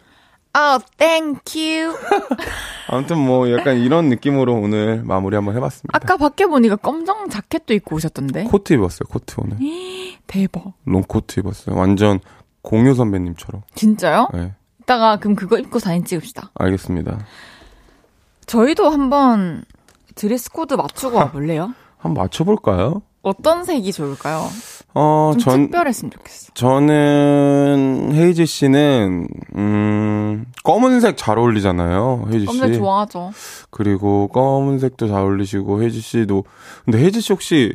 Speaker 1: 아, thank you.
Speaker 3: 아무튼 뭐 약간 이런 느낌으로 오늘 마무리 한번 해봤습니다.
Speaker 1: 아까 밖에 보니까 검정 자켓도 입고 오셨던데.
Speaker 3: 코트 입었어요, 코트 오늘.
Speaker 1: 대박.
Speaker 3: 롱코트 입었어요. 완전 공유 선배님처럼.
Speaker 1: 진짜요?
Speaker 3: 네,
Speaker 1: 이따가 그럼 그거 입고 사진 찍읍시다.
Speaker 3: 알겠습니다.
Speaker 1: 저희도 한번 드레스 코드 맞추고 와볼래요?
Speaker 3: 한번 맞춰볼까요?
Speaker 1: 어떤 색이 좋을까요?
Speaker 3: 어,
Speaker 1: 좀
Speaker 3: 전,
Speaker 1: 특별했으면 좋겠어.
Speaker 3: 저는 헤이즈 씨는, 음, 검은색 잘 어울리잖아요, 헤이즈 씨.
Speaker 1: 검색 좋아하죠.
Speaker 3: 그리고 검은색도 잘 어울리시고, 헤이즈 씨도. 근데 헤이즈 씨 혹시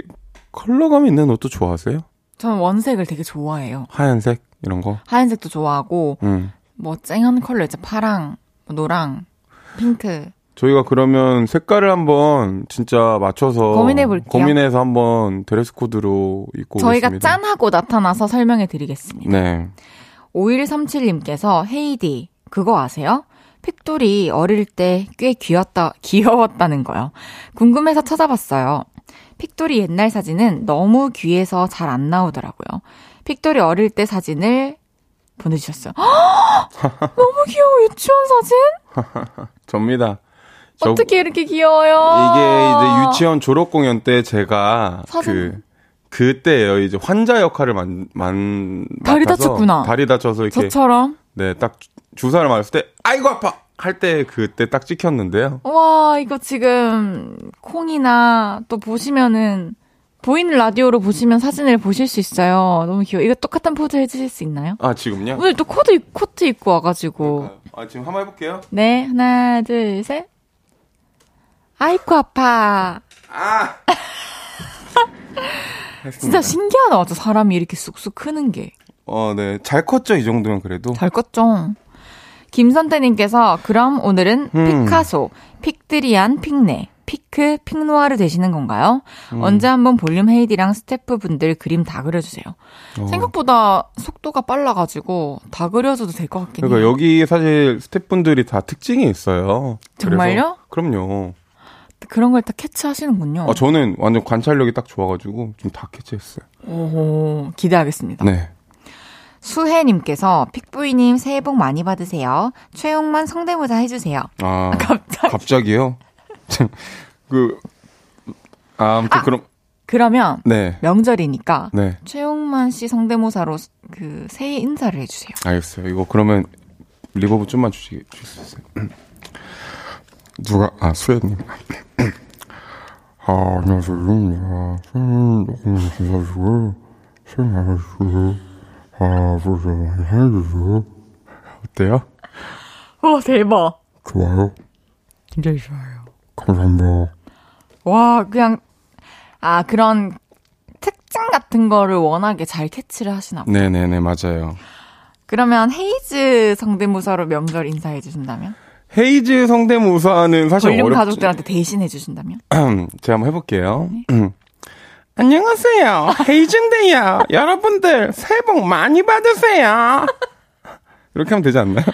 Speaker 3: 컬러감 있는 옷도 좋아하세요?
Speaker 1: 저는 원색을 되게 좋아해요.
Speaker 3: 하얀색? 이런 거?
Speaker 1: 하얀색도 좋아하고
Speaker 3: 음.
Speaker 1: 뭐 쨍한 컬러 있죠. 파랑, 뭐 노랑, 핑크.
Speaker 3: 저희가 그러면 색깔을 한번 진짜 맞춰서
Speaker 1: 고민해 볼게요.
Speaker 3: 고민해서 한번 드레스 코드로 입고
Speaker 1: 저희가
Speaker 3: 오겠습니다.
Speaker 1: 짠하고 나타나서 설명해 드리겠습니다.
Speaker 3: 네.
Speaker 1: 5137님께서 헤이디 그거 아세요? 픽돌이 어릴 때 꽤 귀엽다, 귀여웠다는 거요. 궁금해서 찾아봤어요. 픽돌이 옛날 사진은 너무 귀해서 잘 안 나오더라고요. 픽돌이 어릴 때 사진을 보내주셨어요. 너무 귀여워, 유치원 사진?
Speaker 3: 접니다. 저-
Speaker 1: 어떻게 이렇게 귀여워요?
Speaker 3: 이게 이제 유치원 졸업 공연 때 제가
Speaker 1: 사진.
Speaker 3: 그 그때예요. 이제 환자 역할을 만, 만
Speaker 1: 다리 다쳤구나.
Speaker 3: 다리 다쳐서 이렇게
Speaker 1: 저처럼?
Speaker 3: 네, 딱 주- 주사를 맞았을 때 아이고 아파 할 때 그때 딱 찍혔는데요.
Speaker 1: 와, 이거 지금 콩이나 또 보시면은 보이는 라디오로 보시면 사진을 보실 수 있어요. 너무 귀여워. 이거 똑같은 포즈 해주실 수 있나요?
Speaker 3: 아, 지금요?
Speaker 1: 오늘 또 코트, 입- 코트 입고 와가지고.
Speaker 3: 아, 지금 한번 해 볼게요.
Speaker 1: 네, 하나, 둘, 셋. 아이고, 아파.
Speaker 3: 아.
Speaker 1: 진짜 신기하다, 맞아. 사람이 이렇게 쑥쑥 크는 게.
Speaker 3: 어, 네. 잘 컸죠, 이 정도면 그래도.
Speaker 1: 잘 컸죠? 김선태님께서, 그럼 오늘은
Speaker 3: 음.
Speaker 1: 피카소, 픽드리안, 픽네, 피크, 픽노아르 되시는 건가요?
Speaker 3: 음.
Speaker 1: 언제 한번 볼륨 헤이디랑 스태프분들 그림 다 그려주세요.
Speaker 3: 어.
Speaker 1: 생각보다 속도가 빨라가지고 다 그려줘도 될 것 같긴
Speaker 3: 그러니까
Speaker 1: 해요.
Speaker 3: 여기 사실 스태프분들이 다 특징이 있어요.
Speaker 1: 정말요?
Speaker 3: 그럼요.
Speaker 1: 그런 걸 다 캐치하시는군요.
Speaker 3: 아, 저는 완전 관찰력이 딱 좋아가지고 좀 다 캐치했어요.
Speaker 1: 오, 기대하겠습니다.
Speaker 3: 네.
Speaker 1: 수혜님께서 픽보이님 새해 복 많이 받으세요. 최홍만 성대모사 해주세요.
Speaker 3: 아,
Speaker 1: 갑자기.
Speaker 3: 갑자기요? 그, 아, 아무튼 그럼,
Speaker 1: 그러면
Speaker 3: 네.
Speaker 1: 명절이니까
Speaker 3: 네.
Speaker 1: 최홍만 씨 성대모사로 그 새해 인사를 해주세요.
Speaker 3: 알겠어요. 이거 그러면 reverb 좀만 주시, 주실 수 있어요? 누가, 아, 수혜님. 아, 안녕하세요. 새해는 너무 감사하시고, 새해 많으시고, 아, 벌써 많이 해주세요. 어때요?
Speaker 1: 와 대박.
Speaker 3: 좋아요?
Speaker 1: 진짜 좋아요.
Speaker 3: 감사합니다.
Speaker 1: 와 그냥 아 그런 특징 같은 거를 워낙에 잘 캐치를 하시나 봐요.
Speaker 3: 네네네, 맞아요.
Speaker 1: 그러면 헤이즈 성대모사로 명절 인사해 주신다면?
Speaker 3: 헤이즈 성대모사는 사실 어렵지.
Speaker 1: 가족들한테 대신해 주신다면?
Speaker 3: 제가 한번 해볼게요. 안녕하세요. 헤이즈인데요. 여러분들 새해 복 많이 받으세요. 이렇게 하면 되지 않나요?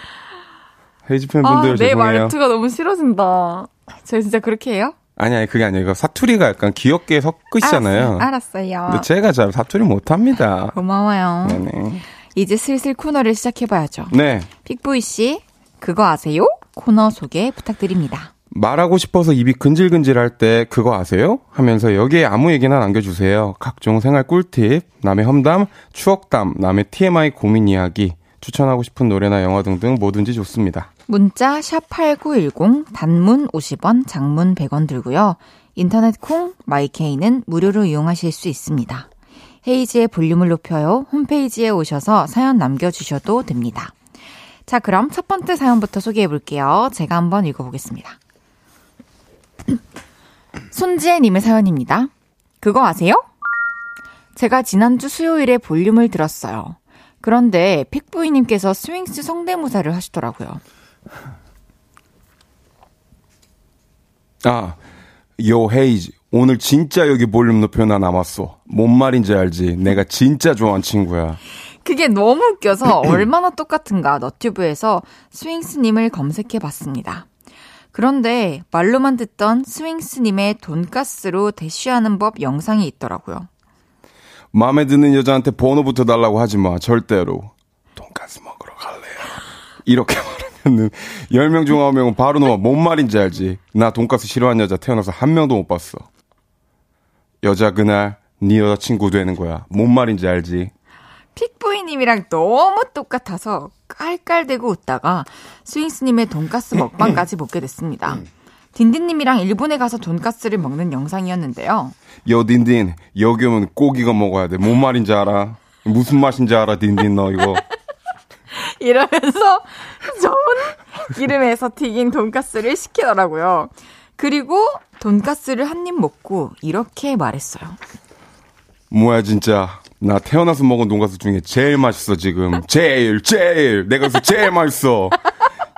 Speaker 3: 헤이즈 팬분들
Speaker 1: 아, 내
Speaker 3: 죄송해요.
Speaker 1: 말투가 너무 싫어진다. 제가 진짜 그렇게 해요?
Speaker 3: 아니 아니 그게 아니에요. 이거 사투리가 약간 귀엽게 섞으시잖아요.
Speaker 1: 알았어요. 알았어요.
Speaker 3: 근데 제가 잘 사투리 못합니다.
Speaker 1: 고마워요.
Speaker 3: 네네.
Speaker 1: 이제 슬슬 코너를 시작해봐야죠.
Speaker 3: 네.
Speaker 1: 픽보이 씨, 그거 아세요? 코너 소개 부탁드립니다.
Speaker 3: 말하고 싶어서 입이 근질근질할 때 그거 아세요? 하면서 여기에 아무 얘기나 남겨주세요. 각종 생활 꿀팁, 남의 험담, 추억담, 남의 TMI 고민 이야기, 추천하고 싶은 노래나 영화 등등 뭐든지 좋습니다.
Speaker 1: 문자 샵8910 단문 50원, 장문 100원 들고요. 인터넷 콩 마이케이는 무료로 이용하실 수 있습니다. 헤이지의 볼륨을 높여요. 홈페이지에 오셔서 사연 남겨주셔도 됩니다. 자, 그럼 첫 번째 사연부터 소개해 볼게요. 제가 한번 읽어보겠습니다. 손지혜님의 사연입니다. 그거 아세요? 제가 지난주 수요일에 볼륨을 들었어요. 그런데 픽보이님께서 스윙스 성대모사를 하시더라고요.
Speaker 3: 아, yo 헤이즈. 오늘 진짜 여기 볼륨 높여 나 남았어. 뭔 말인지 알지? 내가 진짜 좋아하는 친구야.
Speaker 1: 그게 너무 웃겨서 얼마나 똑같은가 너튜브에서 스윙스님을 검색해 봤습니다. 그런데 말로만 듣던 스윙스님의 돈가스로 대쉬하는 법 영상이 있더라고요.
Speaker 3: 마음에 드는 여자한테 번호부터 달라고 하지 마. 절대로. 돈가스 먹으러 갈래요. 이렇게 말하면은 10명 중 9명은 바로 넘어. 뭔 말인지 알지? 나 돈가스 싫어하는 여자 태어나서 한 명도 못 봤어. 여자 그날 네 여자친구 되는 거야. 뭔 말인지 알지?
Speaker 1: 픽보 이님이랑 너무 똑같아서 깔깔대고 웃다가 스윙스님의 돈가스 먹방까지 먹게 됐습니다. 딘딘님이랑 일본에 가서 돈가스를 먹는 영상이었는데요.
Speaker 3: 여 딘딘 여기 오면 꼭 이거 먹어야 돼. 뭔 말인지 알아? 무슨 맛인지 알아 딘딘 너 이거.
Speaker 1: 이러면서 좋은 기름에서 튀긴 돈가스를 시키더라고요. 그리고 돈가스를 한 입 먹고 이렇게 말했어요.
Speaker 3: 뭐야 진짜 나 태어나서 먹은 돈가스 중에 제일 맛있어 지금 제일 제일 내가 그래서 제일 맛있어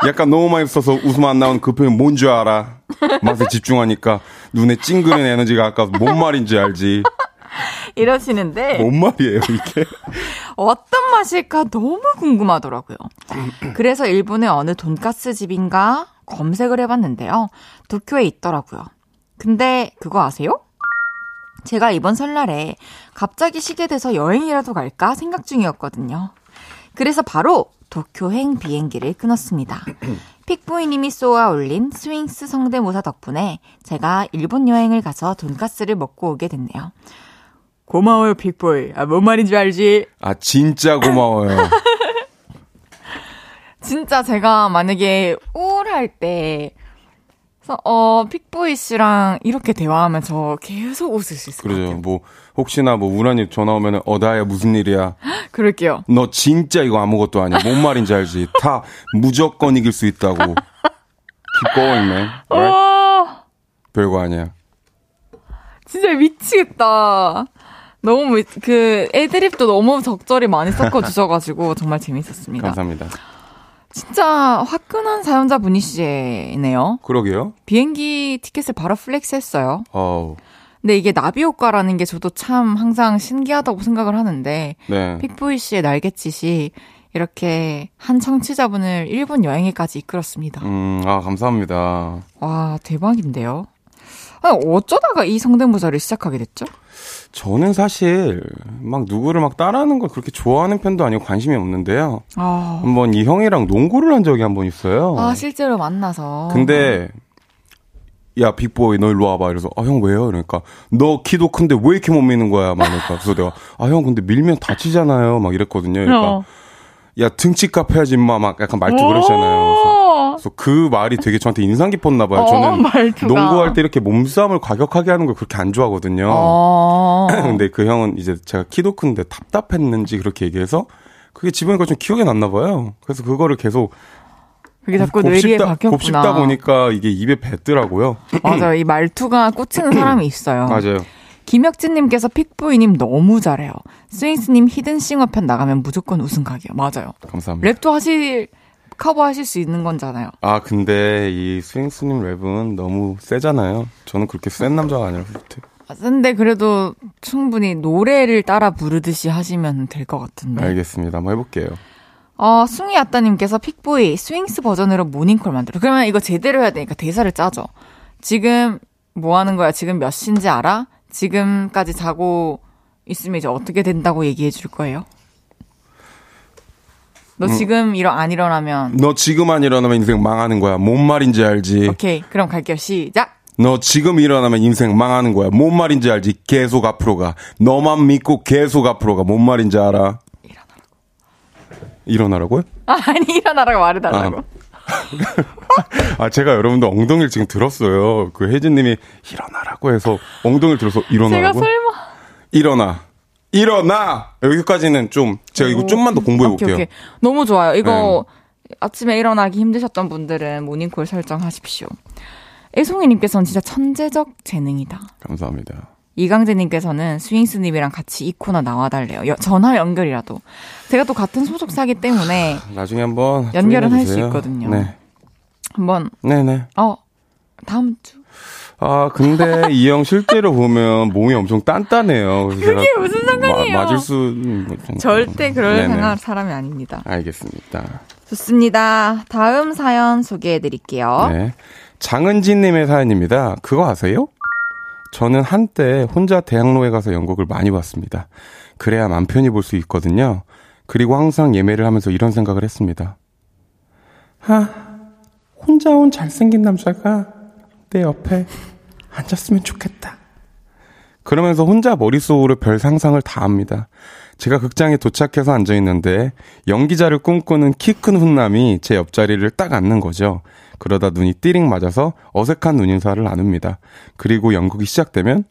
Speaker 3: 약간 너무 맛있어서 웃음 안 나오는 그 표현 뭔 줄 알아 맛에 집중하니까 눈에 찡그는 에너지가 아까 뭔 말인지 알지
Speaker 1: 이러시는데
Speaker 3: 뭔 말이에요 이게
Speaker 1: 어떤 맛일까 너무 궁금하더라고요. 그래서 일본의 어느 돈가스 집인가 검색을 해봤는데요. 도쿄에 있더라고요. 근데 그거 아세요? 제가 이번 설날에 갑자기 쉬게 돼서 여행이라도 갈까 생각 중이었거든요. 그래서 바로 도쿄행 비행기를 끊었습니다. 픽보이님이 쏘아 올린 스윙스 성대모사 덕분에 제가 일본 여행을 가서 돈가스를 먹고 오게 됐네요. 고마워요, 픽보이. 아, 뭔 말인지 알지?
Speaker 3: 아, 진짜 고마워요.
Speaker 1: 진짜 제가 만약에 우울할 때, 어, 픽보이 씨랑 이렇게 대화하면 저 계속 웃을 수 있을 것
Speaker 3: 그러죠.
Speaker 1: 같아요.
Speaker 3: 뭐, 혹시나 뭐, 우란이 전화 오면은, 어, 나야, 무슨 일이야.
Speaker 1: 그럴게요.
Speaker 3: 너 진짜 이거 아무것도 아니야. 뭔 말인지 알지? 다 무조건 이길 수 있다고. Keep going, man. Right?
Speaker 1: 와,
Speaker 3: 별거 아니야.
Speaker 1: 진짜 미치겠다. 너무, 미- 그, 애드립도 너무 적절히 많이 섞어 주셔가지고 정말 재밌었습니다.
Speaker 3: 감사합니다.
Speaker 1: 진짜 화끈한 사연자 분이시네요.
Speaker 3: 그러게요.
Speaker 1: 비행기 티켓을 바로 flex 했어요.
Speaker 3: 어우,
Speaker 1: 근데 이게 나비 효과라는 게 저도 참 항상 신기하다고 생각을 하는데,
Speaker 3: 네.
Speaker 1: 픽보이 씨의 날갯짓이 이렇게 한 청취자분을 일본 여행에까지 이끌었습니다.
Speaker 3: 음, 아, 감사합니다.
Speaker 1: 와, 대박인데요? 아니, 어쩌다가 이 성대모사를 시작하게 됐죠?
Speaker 3: 저는 사실, 막 누구를 막 따라하는 걸 그렇게 좋아하는 편도 아니고 관심이 없는데요.
Speaker 1: 아,
Speaker 3: 한번 이 형이랑 농구를 한 적이 한 번 있어요.
Speaker 1: 아 실제로 만나서.
Speaker 3: 근데 야 빅보이 너 일로 와봐. 이래서 아 형 왜요? 이러니까 너 키도 큰데 왜 이렇게 못 미는 거야? 막 이러니까 그래서 내가 아 형 근데 밀면 다치잖아요. 막 이랬거든요. 그러니까
Speaker 1: 어.
Speaker 3: 야 등치값 해야지 임마. 막 약간 말투 그러시잖아요 그래서, 그 말이 되게 저한테 인상 깊었나 봐요
Speaker 1: 어,
Speaker 3: 저는
Speaker 1: 말투가.
Speaker 3: 농구할 때 이렇게 몸싸움을 과격하게 하는 걸 그렇게 안 좋아하거든요
Speaker 1: 어.
Speaker 3: 근데 그 형은 이제 제가 키도 큰데 답답했는지 그렇게 얘기해서 그게 집으니까 좀 기억에 났나 봐요 그래서 그거를 계속
Speaker 1: 그게 자꾸 뇌리에 박혔구나.
Speaker 3: 곱씹다 보니까 이게 입에 뱉더라고요
Speaker 1: 맞아요. 이 말투가 꽂히는 사람이 있어요.
Speaker 3: 맞아요
Speaker 1: 김혁진님께서 픽보이님 너무 잘해요. 스윙스님 히든싱어 편 나가면 무조건 우승 각이요. 맞아요.
Speaker 3: 감사합니다.
Speaker 1: 랩도 하실 커버하실 수 있는 건잖아요.
Speaker 3: 아 근데 이 스윙스님 랩은 너무 세잖아요. 저는 그렇게 센 남자가 아니라서 못해.
Speaker 1: 근데 그래도 충분히 노래를 따라 부르듯이 하시면 될 것 같은데.
Speaker 3: 알겠습니다. 한번 해볼게요.
Speaker 1: 어, 숭이 아따님께서 픽보이 스윙스 버전으로 모닝콜 만들어. 그러면 이거 제대로 해야 되니까 대사를 짜죠. 지금 뭐 하는 거야? 지금 몇 시인지 알아? 지금까지 자고 있으면 이제 어떻게 된다고 얘기해 줄 거예요? 너 지금 일어 안 일어나면
Speaker 3: 너 지금 안 일어나면 인생 망하는 거야. 뭔 말인지 알지?
Speaker 1: 오케이 그럼 갈게요 시작
Speaker 3: 너 지금 일어나면 인생 망하는 거야. 뭔 말인지 알지? 계속 앞으로 가. 너만 믿고 계속 앞으로 가. 뭔 말인지 알아? 일어나라고요?
Speaker 1: 아, 아니 일어나라고 말해달라고
Speaker 3: 아, 제가 여러분들 엉덩이를 지금 들었어요. 그 혜진님이 일어나라고 해서 엉덩이를 들어서
Speaker 1: 제가
Speaker 3: 일어나라고?
Speaker 1: 설마
Speaker 3: 일어나. 일어나! 여기까지는 좀, 제가 이거 좀만 더 공부해 볼게요.
Speaker 1: 너무 좋아요. 이거 아침에 일어나기 힘드셨던 분들은 모닝콜 설정하십시오. 애송이님께서는 진짜 천재적 재능이다.
Speaker 3: 감사합니다.
Speaker 1: 이강재님께서는 스윙스님이랑 같이 이 코너 나와달래요. 여- 전화 연결이라도. 제가 또 같은 소속사기 때문에
Speaker 3: 나중에 한번
Speaker 1: 연결은 할 수. 있거든요.
Speaker 3: 네,
Speaker 1: 한번
Speaker 3: 네, 네.
Speaker 1: 어 다음 주
Speaker 3: 아 근데 이형 실제로 보면 몸이 엄청 단단해요.
Speaker 1: 그게 무슨 상관이에요?
Speaker 3: 마- 맞을 수
Speaker 1: 절대 그럴
Speaker 3: 네네.
Speaker 1: 생각 사람이 아닙니다.
Speaker 3: 알겠습니다.
Speaker 1: 좋습니다. 다음 사연 소개해 드릴게요.
Speaker 3: 네. 장은진 님의 사연입니다. 그거 아세요? 저는 한때 혼자 대학로에 가서 연극을 많이 봤습니다. 그래야 맘 편히 볼 수 있거든요. 그리고 항상 예매를 하면서 이런 생각을 했습니다. 아, 혼자 온 잘생긴 남자가 내 옆에 앉았으면 좋겠다. 그러면서 혼자 머릿속으로 별 상상을 다 합니다. 제가 극장에 도착해서 앉아있는데 연기자를 꿈꾸는 키 큰 훈남이 제 옆자리를 딱 앉는 거죠. 그러다 눈이 띠링 맞아서 어색한 눈인사를 나눕니다. 그리고 연극이 시작되면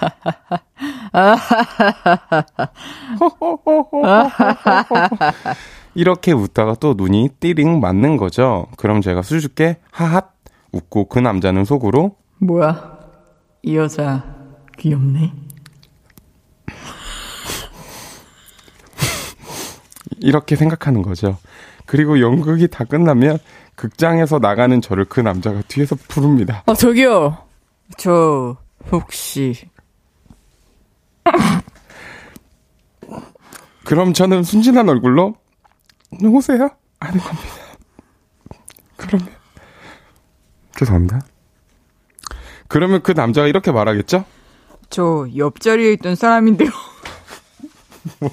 Speaker 3: 이렇게 웃다가 또 눈이 띠링 맞는 거죠. 그럼 제가 수줍게 하핫 웃고 그 남자는 속으로
Speaker 1: 뭐야? 이 여자 귀엽네.
Speaker 3: 이렇게 생각하는 거죠. 그리고 연극이 다 끝나면 극장에서 나가는 저를 그 남자가 뒤에서 부릅니다.
Speaker 1: 어 저기요. 저 혹시
Speaker 3: 그럼 저는 순진한 얼굴로 누구세요? 하는 겁니다. 그러면 죄송합니다. 그러면 그 남자가 이렇게 말하겠죠?
Speaker 1: 저 옆자리에 있던 사람인데요.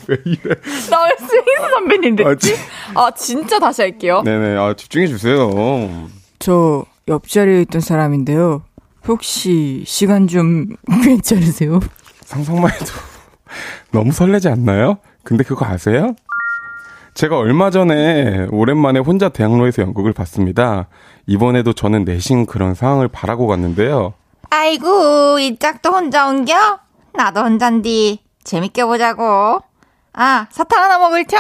Speaker 3: 왜 이래?
Speaker 1: 나 스윙스 선배님
Speaker 3: 아?
Speaker 1: 아, 진짜 다시 할게요.
Speaker 3: 네네, 아, 집중해 주세요.
Speaker 1: 저 옆자리에 있던 사람인데요. 혹시 시간 좀 괜찮으세요?
Speaker 3: 상상만 해도 너무 설레지 않나요? 근데 그거 아세요? 제가 얼마 전에 오랜만에 혼자 대학로에서 연극을 봤습니다. 이번에도 저는 내신 그런 상황을 바라고 갔는데요.
Speaker 1: 아이고, 이 짝도 혼자 온겨? 나도 혼잔디. 재밌게 보자고. 아, 사탕 하나 먹을 텨?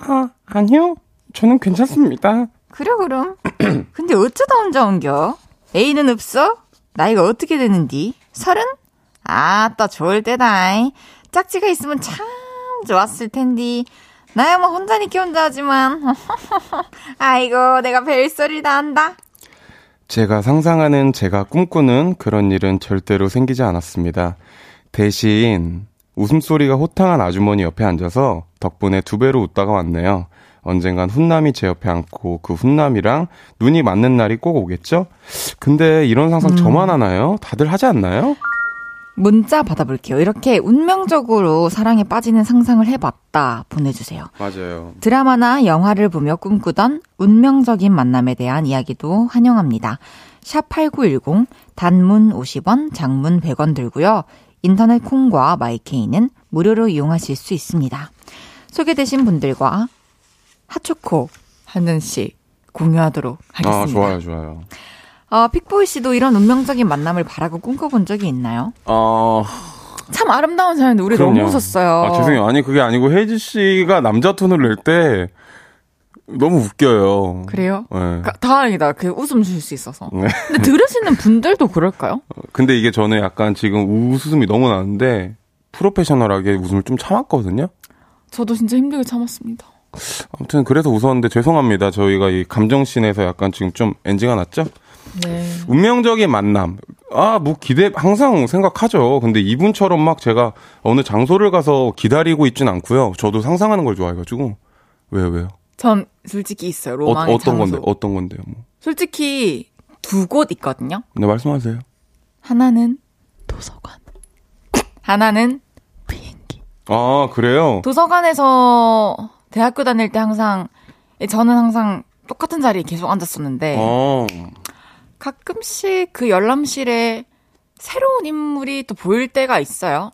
Speaker 3: 아, 아니요. 저는 괜찮습니다.
Speaker 1: 그래, 그럼. 근데 어쩌다 혼자 온겨? 애인은 없어? 나이가 어떻게 되는디? 서른? 아, 또 좋을 때다. 짝지가 있으면 참 좋았을 텐디. 나야 뭐 혼자니까 혼자 하지만. 아이고, 내가 벨소리 다 한다.
Speaker 3: 제가 상상하는 제가 꿈꾸는 그런 일은 절대로 생기지 않았습니다. 대신 웃음소리가 호탕한 아주머니 옆에 앉아서 덕분에 두 배로 웃다가 왔네요. 언젠간 훈남이 제 옆에 앉고 그 훈남이랑 눈이 맞는 날이 꼭 오겠죠? 근데 이런 상상 저만 하나요? 다들 하지 않나요?
Speaker 1: 문자 받아볼게요. 이렇게 운명적으로 사랑에 빠지는 상상을 해봤다. 보내주세요.
Speaker 3: 맞아요.
Speaker 1: 드라마나 영화를 보며 꿈꾸던 운명적인 만남에 대한 이야기도 환영합니다. 샵8910 단문 50원, 장문 100원 들고요. 인터넷 콩과 마이케이는 무료로 이용하실 수 있습니다. 소개되신 분들과 핫초코 한 잔씩 공유하도록 하겠습니다.
Speaker 3: 아, 좋아요, 좋아요.
Speaker 1: 어, 픽보이 씨도 이런 운명적인 만남을 바라고 꿈꿔본 적이 있나요?
Speaker 3: 어,
Speaker 1: 참 아름다운 사연인데 우리
Speaker 3: 그럼요.
Speaker 1: 너무 웃었어요.
Speaker 3: 아, 죄송해요. 아니, 그게 아니고 혜지 씨가 남자 톤을 낼 때 너무 웃겨요.
Speaker 1: 그래요?
Speaker 3: 네.
Speaker 1: 가- 다행이다. 그 웃음 줄 수 있어서.
Speaker 3: 네.
Speaker 1: 근데 들으시는 분들도 그럴까요?
Speaker 3: 근데 이게 저는 약간 지금 웃음이 너무 나는데 프로페셔널하게 웃음을 좀 참았거든요.
Speaker 1: 저도 진짜 힘들게 참았습니다.
Speaker 3: 아무튼 그래서 웃었는데 죄송합니다. 저희가 이 감정씬에서 약간 지금 좀 엔지가 났죠?
Speaker 1: 네.
Speaker 3: 운명적인 만남. 아, 뭐 기대 항상 생각하죠. 근데 이분처럼 막 제가 어느 장소를 가서 기다리고 있진 않고요. 저도 상상하는 걸 좋아해 가지고. 왜요, 왜요?
Speaker 1: 전 솔직히 있어요.
Speaker 3: 어,
Speaker 1: 로망의
Speaker 3: 어떤
Speaker 1: 장소.
Speaker 3: 건데, 어떤 건데요, 뭐.
Speaker 1: 솔직히 두 곳 있거든요.
Speaker 3: 네, 말씀하세요.
Speaker 1: 하나는 도서관. 하나는 비행기.
Speaker 3: 아, 그래요?
Speaker 1: 도서관에서 대학교 다닐 때 항상 저는 항상 똑같은 자리에 계속 앉았었는데
Speaker 3: 어,
Speaker 1: 가끔씩 그 열람실에 새로운 인물이 또 보일 때가 있어요.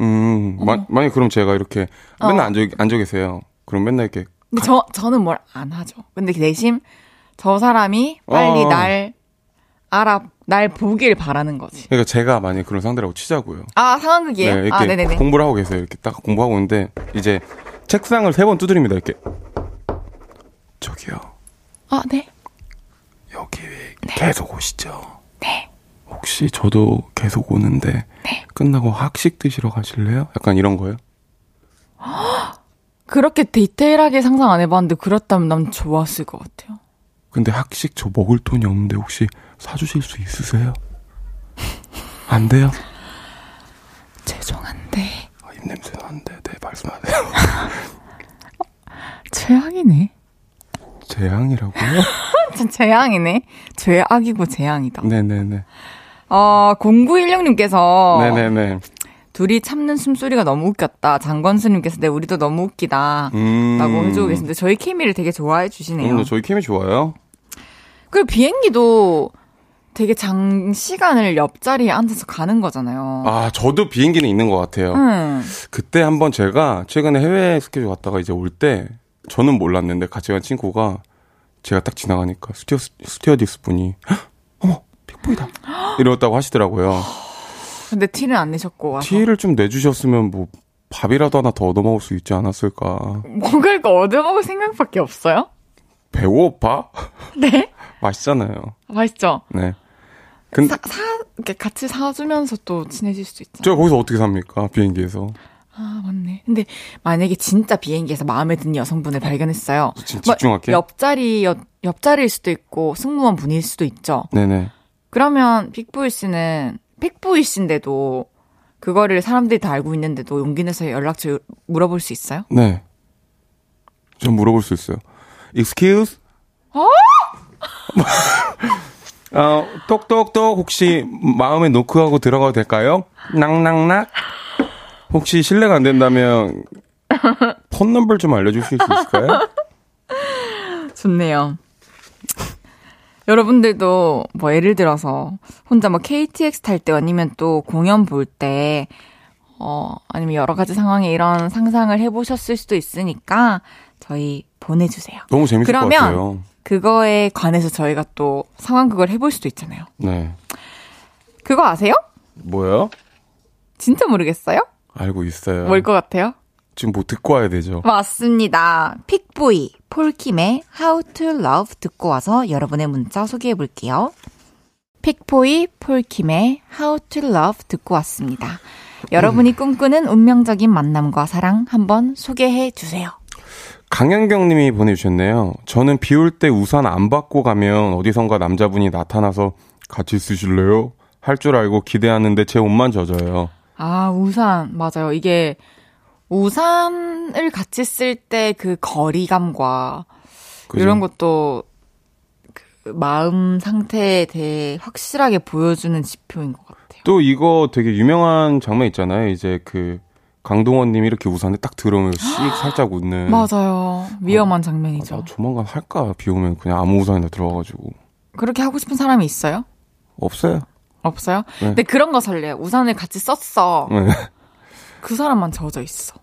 Speaker 3: 음, 마, 만약 그럼 제가 이렇게 맨날
Speaker 1: 어.
Speaker 3: 앉아, 앉아 계세요. 그럼 맨날 이렇게.
Speaker 1: 근데 저 저는 뭘 안 하죠. 근데 그 대신 저 사람이 빨리
Speaker 3: 어.
Speaker 1: 날 알아 날 보길 바라는 거지.
Speaker 3: 그러니까 제가 만약 그런 상대라고 치자고요.
Speaker 1: 아 상황극이에요.
Speaker 3: 네, 이렇게
Speaker 1: 아 네네네.
Speaker 3: 공부를 하고 계세요. 이렇게 딱 공부하고 있는데 이제 책상을 세 번 두드립니다. 이렇게 저기요
Speaker 1: 아 네.
Speaker 3: 여기 계속 오시죠. 네. 혹시 저도 계속 오는데 끝나고 학식 드시러 가실래요? 약간 이런 거요.
Speaker 1: 그렇게 디테일하게 상상 안 해봤는데 그렇다면 난 좋았을 것 같아요.
Speaker 3: 근데 학식 저 먹을 돈이 없는데 혹시 사주실 수 있으세요? 안 돼요?
Speaker 1: 죄송한데
Speaker 3: 아, 입냄새 나는데 네 말씀하세요.
Speaker 1: 최악이네.
Speaker 3: 재앙이라고요?
Speaker 1: 진 재앙이네. 죄악이고 재앙이다.
Speaker 3: 네네네.
Speaker 1: 어 0916님께서
Speaker 3: 네네네.
Speaker 1: 둘이 참는 숨소리가 너무 웃겼다. 장건수님께서 네 우리도 너무 웃기다.
Speaker 3: 음.
Speaker 1: 라고 해주고 계신데 저희 케미를 되게 좋아해 주시네요.
Speaker 3: 그럼요, 저희 케미 좋아요.
Speaker 1: 그리고 비행기도 되게 장시간을 옆자리에 앉아서 가는 거잖아요.
Speaker 3: 아, 저도 비행기는 있는 것 같아요.
Speaker 1: 음.
Speaker 3: 그때 한번 제가 최근에 해외 스케줄 갔다가 이제 올 때 저는 몰랐는데 같이 간 친구가 제가 딱 지나가니까 스튜어, 스튜어디스 분이 "헉, 어머 픽보이다 이랬다고 하시더라고요.
Speaker 1: 근데 티는 안 내셨고 와서.
Speaker 3: 티를 좀 내주셨으면 뭐 밥이라도 하나 더 얻어먹을 수 있지 않았을까.
Speaker 1: 먹을 거 얻어먹을 생각밖에 없어요?
Speaker 3: 배고파?
Speaker 1: 네?
Speaker 3: 맛있잖아요.
Speaker 1: 맛있죠?
Speaker 3: 네. 근데
Speaker 1: 사, 사, 이렇게 같이 사주면서 또 친해질 수 있죠.
Speaker 3: 저 거기서 어떻게 삽니까? 비행기에서.
Speaker 1: 아, 맞네. 근데 만약에 진짜 비행기에서 마음에 드는 여성분을 발견했어요.
Speaker 3: 지금
Speaker 1: 뭐,
Speaker 3: 집중할게.
Speaker 1: 옆자리, 옆, 옆자리일 수도 있고, 승무원 분일 수도 있죠.
Speaker 3: 네네.
Speaker 1: 그러면 픽보이 씨는 픽보이 씨인데도 그거를 사람들이 다 알고 있는데도 용기 내서 연락처 물어볼 수 있어요?
Speaker 3: 네. 좀 물어볼 수 있어요. Excuse? 어? 어, 똑똑똑 혹시 마음에 노크하고 들어가도 될까요? 낭낭낙. 혹시 실례가 안 된다면 폰 넘버 좀 알려주실 수 있을까요?
Speaker 1: 좋네요. 여러분들도 뭐 예를 들어서 혼자 뭐 KTX 탈 때 아니면 또 공연 볼 때, 어, 아니면 여러 가지 상황에 이런 상상을 해보셨을 수도 있으니까 저희 보내주세요.
Speaker 3: 너무 재밌을
Speaker 1: 그러면
Speaker 3: 것 같아요.
Speaker 1: 그거에 관해서 저희가 또 상황극을 해볼 수도 있잖아요.
Speaker 3: 네.
Speaker 1: 그거 아세요?
Speaker 3: 뭐요?
Speaker 1: 진짜 모르겠어요?
Speaker 3: 알고 있어요.
Speaker 1: 뭘 것 같아요?
Speaker 3: 지금 뭐 듣고 와야 되죠.
Speaker 1: 맞습니다. 픽보이, 폴킴의 How to Love 듣고 와서 여러분의 문자 소개해 볼게요. 픽보이, 폴킴의 How to Love 듣고 왔습니다. 여러분이 꿈꾸는 운명적인 만남과 사랑 한번 소개해 주세요.
Speaker 3: 강현경 님이 보내주셨네요. 저는 비 올 때 우산 안 받고 가면 어디선가 남자분이 나타나서 같이 쓰실래요? 할 줄 알고 기대하는데 제 옷만 젖어요.
Speaker 1: 아, 우산. 맞아요. 이게 우산을 같이 쓸 때 그 거리감과
Speaker 3: 그죠?
Speaker 1: 이런 것도 그 마음 상태에 대해 확실하게 보여주는 지표인 것 같아요.
Speaker 3: 또 이거 되게 유명한 장면 있잖아요. 이제 그 강동원 님이 이렇게 우산에 딱 들어오면 씩 살짝 웃는.
Speaker 1: 맞아요. 위험한
Speaker 3: 아,
Speaker 1: 장면이죠.
Speaker 3: 나 조만간 할까? 비 오면 그냥 아무 우산이나 들어와가지고.
Speaker 1: 그렇게 하고 싶은 사람이 있어요?
Speaker 3: 없어요.
Speaker 1: 없어요?
Speaker 3: 네.
Speaker 1: 근데 그런 거 설레요. 우산을 같이 썼어.
Speaker 3: 네.
Speaker 1: 그 사람만 젖어 있어.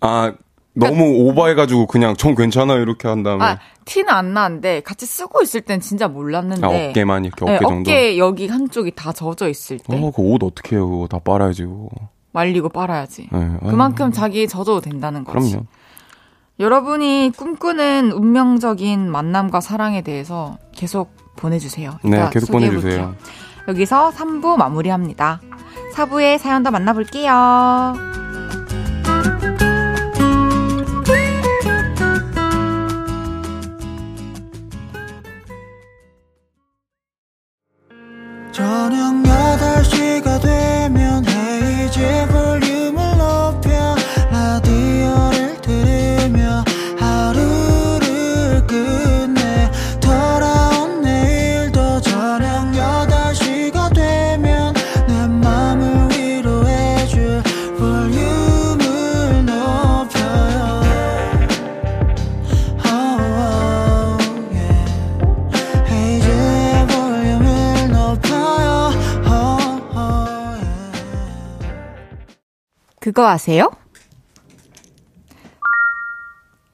Speaker 3: 아, 너무 오버해가지고 그냥 전 괜찮아요. 이렇게 한 다음에.
Speaker 1: 아, 티는 안 나는데 같이 쓰고 있을 땐 진짜 몰랐는데.
Speaker 3: 아, 어깨만 이렇게 어깨
Speaker 1: 네,
Speaker 3: 정도.
Speaker 1: 어깨 여기 한쪽이 다 젖어 있을 때
Speaker 3: 어, 그 옷 어떻게 해요? 그거 다 빨아야지, 그거.
Speaker 1: 말리고 빨아야지.
Speaker 3: 네,
Speaker 1: 그만큼 자기 젖어도 된다는 거지.
Speaker 3: 그럼요.
Speaker 1: 여러분이 꿈꾸는 운명적인 만남과 사랑에 대해서 계속 보내주세요.
Speaker 3: 네, 계속. 보내주세요.
Speaker 1: 여기서 3부 마무리합니다. 4부의 사연 더 만나볼게요.
Speaker 4: 저녁 8시가 되면 헤이즈 볼륨을
Speaker 1: 그거 아세요?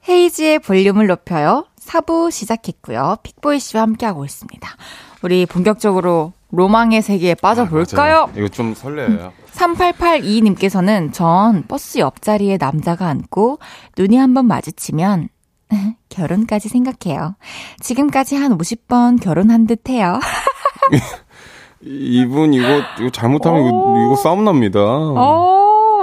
Speaker 1: 헤이지의 볼륨을 높여요. 4부 시작했고요. 픽보이 씨와 함께하고 있습니다. 우리 본격적으로 로망의 세계에 빠져볼까요?
Speaker 3: 아. 이거 좀 설레요.
Speaker 1: 3882님께서는 전 버스 옆자리에 남자가 앉고 눈이 한번 마주치면 결혼까지 생각해요. 지금까지 한 50번 결혼한 듯 해요.
Speaker 3: 이분 이거 이거 잘못하면 이거, 이거 싸움 납니다.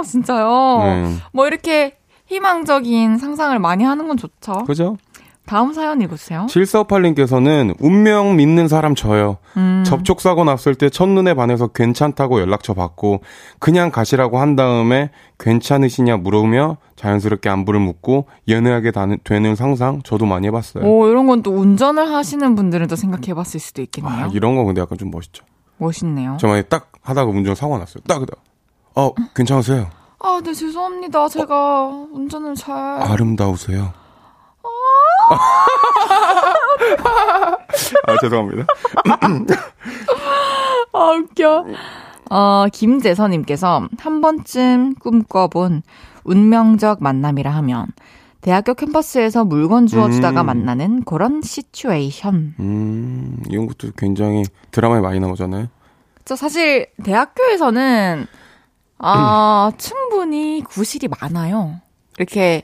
Speaker 1: 어, 진짜요?
Speaker 3: 네.
Speaker 1: 뭐 이렇게 희망적인 상상을 많이 하는 건 좋죠.
Speaker 3: 그죠?
Speaker 1: 다음 사연 읽으세요.
Speaker 3: 7458님께서는 운명 믿는 사람 저요.
Speaker 1: 음.
Speaker 3: 접촉사고 났을 때 첫눈에 반해서 괜찮다고 연락처 받고 그냥 가시라고 한 다음에 괜찮으시냐 물으며 자연스럽게 안부를 묻고 연애하게 되는 상상 저도 많이 해봤어요.
Speaker 1: 오, 이런 건 또 운전을 하시는 분들은 또 생각해 봤을 수도 있겠네요.
Speaker 3: 아, 이런 거 근데 약간 좀 멋있죠.
Speaker 1: 멋있네요.
Speaker 3: 저 만약에 딱 하다가 운전 사고 났어요. 딱 그다. 어, 괜찮으세요?
Speaker 1: 아, 네, 죄송합니다. 제가 운전을 잘.
Speaker 3: 아름다우세요. 아, 죄송합니다.
Speaker 1: 아, 웃겨. 어, 김재선님께서 한 번쯤 꿈꿔본 운명적 만남이라 하면 대학교 캠퍼스에서 물건 주워주다가
Speaker 3: 음.
Speaker 1: 만나는 그런 시츄에이션.
Speaker 3: 음, 이런 것도 굉장히 드라마에 많이 나오잖아요.
Speaker 1: 저 사실 대학교에서는 아, 충분히 구실이 많아요. 이렇게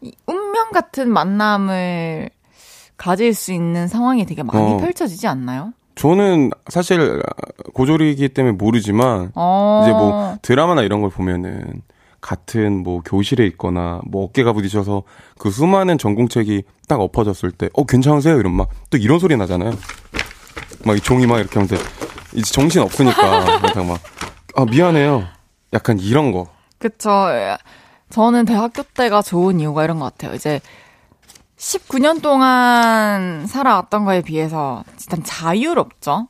Speaker 1: 이 운명 같은 만남을 가질 수 있는 상황이 되게 많이
Speaker 3: 어.
Speaker 1: 펼쳐지지 않나요?
Speaker 3: 저는 사실 고졸이기 때문에 모르지만
Speaker 1: 어.
Speaker 3: 이제 뭐 드라마나 이런 걸 보면은 같은 뭐 교실에 있거나 뭐 어깨가 부딪혀서 그 수많은 전공책이 딱 엎어졌을 때 어 괜찮으세요? 이런 막 또 이런 소리 나잖아요. 막 이 종이 막 이렇게 하면서 이제 정신 없으니까 그냥 막 아 미안해요. 약간 이런 거.
Speaker 1: 그쵸. 저는 대학교 때가 좋은 이유가 이런 것 같아요. 이제 19년 동안 살아왔던 거에 비해서 일단 자유롭죠.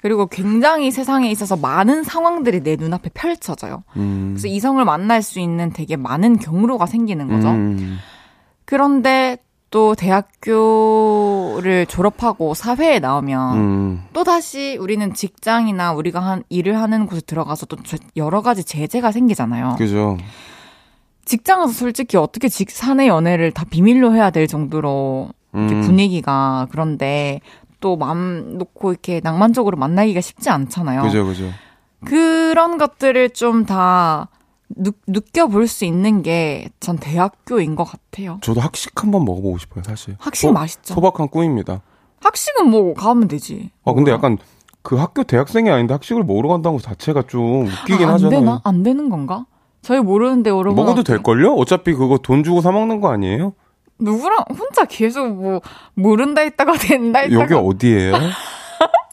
Speaker 1: 그리고 굉장히 세상에 있어서 많은 상황들이 내 눈앞에 펼쳐져요.
Speaker 3: 음.
Speaker 1: 그래서 이성을 만날 수 있는 되게 많은 경로가 생기는 거죠.
Speaker 3: 음.
Speaker 1: 그런데 또 대학교를 졸업하고 사회에 나오면
Speaker 3: 음.
Speaker 1: 또 다시 우리는 직장이나 우리가 한 일을 하는 곳에 들어가서 또 저- 여러 가지 제재가 생기잖아요.
Speaker 3: 그죠.
Speaker 1: 직장에서 솔직히 어떻게 직 사내 연애를 다 비밀로 해야 될 정도로
Speaker 3: 음.
Speaker 1: 분위기가 그런데 또 마음 놓고 이렇게 낭만적으로 만나기가 쉽지 않잖아요.
Speaker 3: 그죠, 그죠.
Speaker 1: 그런 것들을 좀 다 느껴볼 수 있는 게 전 대학교인 것 같아요.
Speaker 3: 저도 학식 한번 먹어보고 싶어요, 사실.
Speaker 1: 학식
Speaker 3: 소-
Speaker 1: 맛있죠.
Speaker 3: 소박한 꿈입니다.
Speaker 1: 학식은 뭐 가면 되지.
Speaker 3: 아, 근데 약간 그 학교 대학생이 아닌데 학식을 먹으러 간다는 것 자체가 좀 웃기긴
Speaker 1: 아, 안
Speaker 3: 하잖아요.
Speaker 1: 되나? 안 되는 건가? 저희 모르는데 여러분
Speaker 3: 먹어도
Speaker 1: 어때?
Speaker 3: 될걸요? 어차피 그거 돈 주고 사 먹는 거 아니에요?
Speaker 1: 누구랑 혼자 계속 뭐 모른다 했다가 된다 했다가
Speaker 3: 여기 어디예요?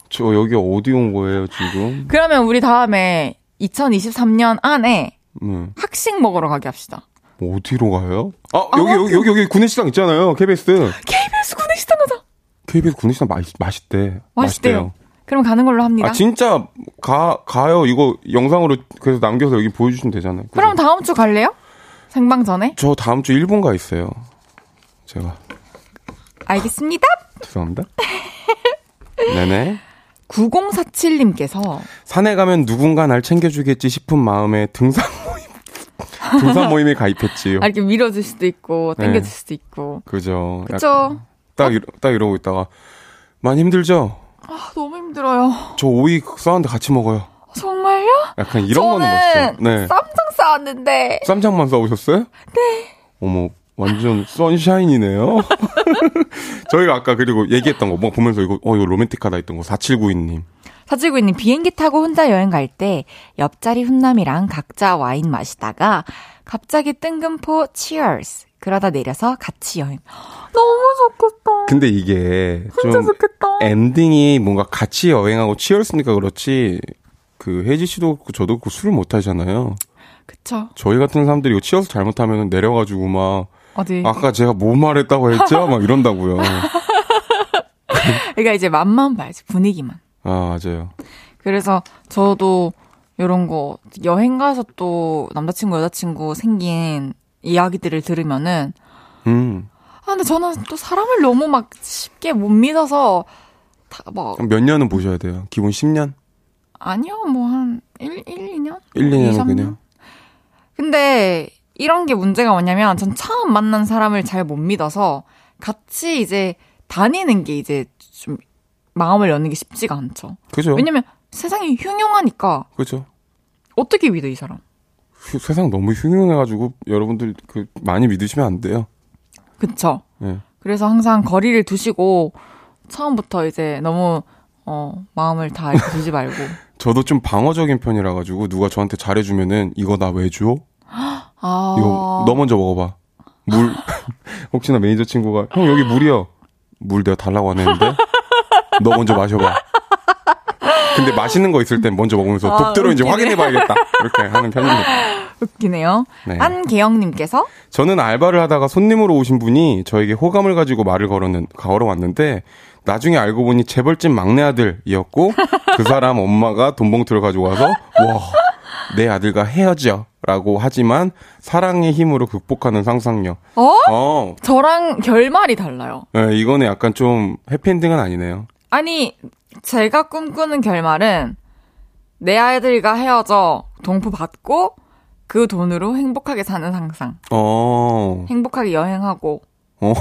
Speaker 3: 저 여기 어디 온 거예요, 지금?
Speaker 1: 그러면 우리 다음에 2023년 안에
Speaker 3: 음.
Speaker 1: 학식 먹으러 가게 합시다.
Speaker 3: 어디로 가요? 아, 여기, 여기, 여기, 여기 구내시장 있잖아요, KBS.
Speaker 1: KBS 구내식당 가자.
Speaker 3: KBS 구내시장 맛, 맛있대.
Speaker 1: 맛있대요. 그럼 가는 걸로 합니다.
Speaker 3: 아, 진짜, 가, 가요. 이거 영상으로 그래서 남겨서 여기 보여주시면 되잖아요.
Speaker 1: 그럼 다음 주 갈래요? 생방 전에?
Speaker 3: 저 다음 주 일본 가 있어요. 제가.
Speaker 1: 알겠습니다.
Speaker 3: 죄송합니다. 네네.
Speaker 1: 9047님께서
Speaker 3: 산에 가면 누군가 날 챙겨주겠지 싶은 마음에 등산 모임, 등산 모임에 가입했지요.
Speaker 1: 아, 이렇게 밀어줄 수도 있고
Speaker 3: 네.
Speaker 1: 당겨줄 수도 있고.
Speaker 3: 그죠. 약- 딱, 이러, 딱 이러고 있다가, 많이 힘들죠?
Speaker 1: 아, 너무 힘들어요.
Speaker 3: 저 오이 싸는데 같이 먹어요.
Speaker 1: 정말요?
Speaker 3: 약간 이런 거는 멋있죠. 네.
Speaker 1: 쌈장 싸왔는데
Speaker 3: 쌈장만 싸우셨어요? 네. 어머, 완전 선샤인이네요. 저희가 아까 그리고 얘기했던 거, 뭐 보면서 이거, 어, 이거 로맨틱하다 했던 거, 4792님.
Speaker 1: 사지구님 비행기 타고 혼자 여행 갈 때 옆자리 훈남이랑 각자 와인 마시다가 갑자기 뜬금포 치얼스 그러다 내려서 같이 여행. 너무 좋겠다.
Speaker 3: 근데 이게
Speaker 1: 진짜
Speaker 3: 좀
Speaker 1: 좋겠다.
Speaker 3: 엔딩이 뭔가 같이 여행하고 치열스니까 그렇지, 그 혜지 씨도 그렇고 저도 그렇고 술을 못 하잖아요.
Speaker 1: 그쵸.
Speaker 3: 저희 같은 사람들이 이거 치어서 잘못하면 내려가지고 막,
Speaker 1: 어디.
Speaker 3: 아까 제가 뭐 말했다고 했죠? 막 이런다고요.
Speaker 1: 그러니까 이제 맛만 봐야지 분위기만.
Speaker 3: 아, 맞아요.
Speaker 1: 그래서 저도 이런 거 여행 가서 또 남자친구 여자친구 생긴 이야기들을 들으면은
Speaker 3: 음.
Speaker 1: 아 근데 저는 또 사람을 너무 막 쉽게 못 믿어서 다막
Speaker 3: 그럼 몇 년은 보셔야 돼요. 기본 10년?
Speaker 1: 아니요 뭐 한 1, 1, 2년?
Speaker 3: 1, 2년은
Speaker 1: 3년?
Speaker 3: 그냥.
Speaker 1: 근데 이런 게 문제가 뭐냐면 전 처음 만난 사람을 잘 못 믿어서 같이 이제 다니는 게 이제 좀 마음을 여는 게 쉽지가 않죠.
Speaker 3: 그죠?
Speaker 1: 왜냐면 세상이 흉흉하니까
Speaker 3: 그죠?
Speaker 1: 어떻게 믿어 이 사람?
Speaker 3: 휴- 세상 너무 흉흉해가지고 여러분들 그 많이 믿으시면 안 돼요.
Speaker 1: 그쵸?
Speaker 3: 예.
Speaker 1: 그래서 항상 거리를 두시고 처음부터 이제 너무 어 마음을 다 두지 말고
Speaker 3: 저도 좀 방어적인 편이라 가지고 누가 저한테 잘해주면은 이거 나 왜 줘?
Speaker 1: 아
Speaker 3: 이거 너 먼저 먹어봐. 물 혹시나 매니저 친구가 형 여기 물이요. 물 내가 달라고 안 했는데 너 먼저 마셔봐. 근데 맛있는 거 있을 땐 먼저 먹으면서
Speaker 1: 아,
Speaker 3: 독 들어인지
Speaker 1: 웃기네.
Speaker 3: 확인해봐야겠다. 이렇게 하는 편입니다.
Speaker 1: 웃기네요.
Speaker 3: 네.
Speaker 1: 안계영님께서
Speaker 3: 저는 알바를 하다가 손님으로 오신 분이 저에게 호감을 가지고 말을 걸었는, 걸어왔는데, 나중에 알고 보니 재벌집 막내 아들이었고, 그 사람 엄마가 돈 봉투를 가지고 와서, 와, 내 아들과 헤어져. 라고 하지만, 사랑의 힘으로 극복하는 상상력.
Speaker 1: 어?
Speaker 3: 어,
Speaker 1: 저랑 결말이 달라요.
Speaker 3: 예, 이거는 약간 좀 해피엔딩은 아니네요.
Speaker 1: 아니 제가 꿈꾸는 결말은 내 아이들과 헤어져 동포 받고 그 돈으로 행복하게 사는 상상.
Speaker 3: 어,
Speaker 1: 행복하게 여행하고
Speaker 3: 어.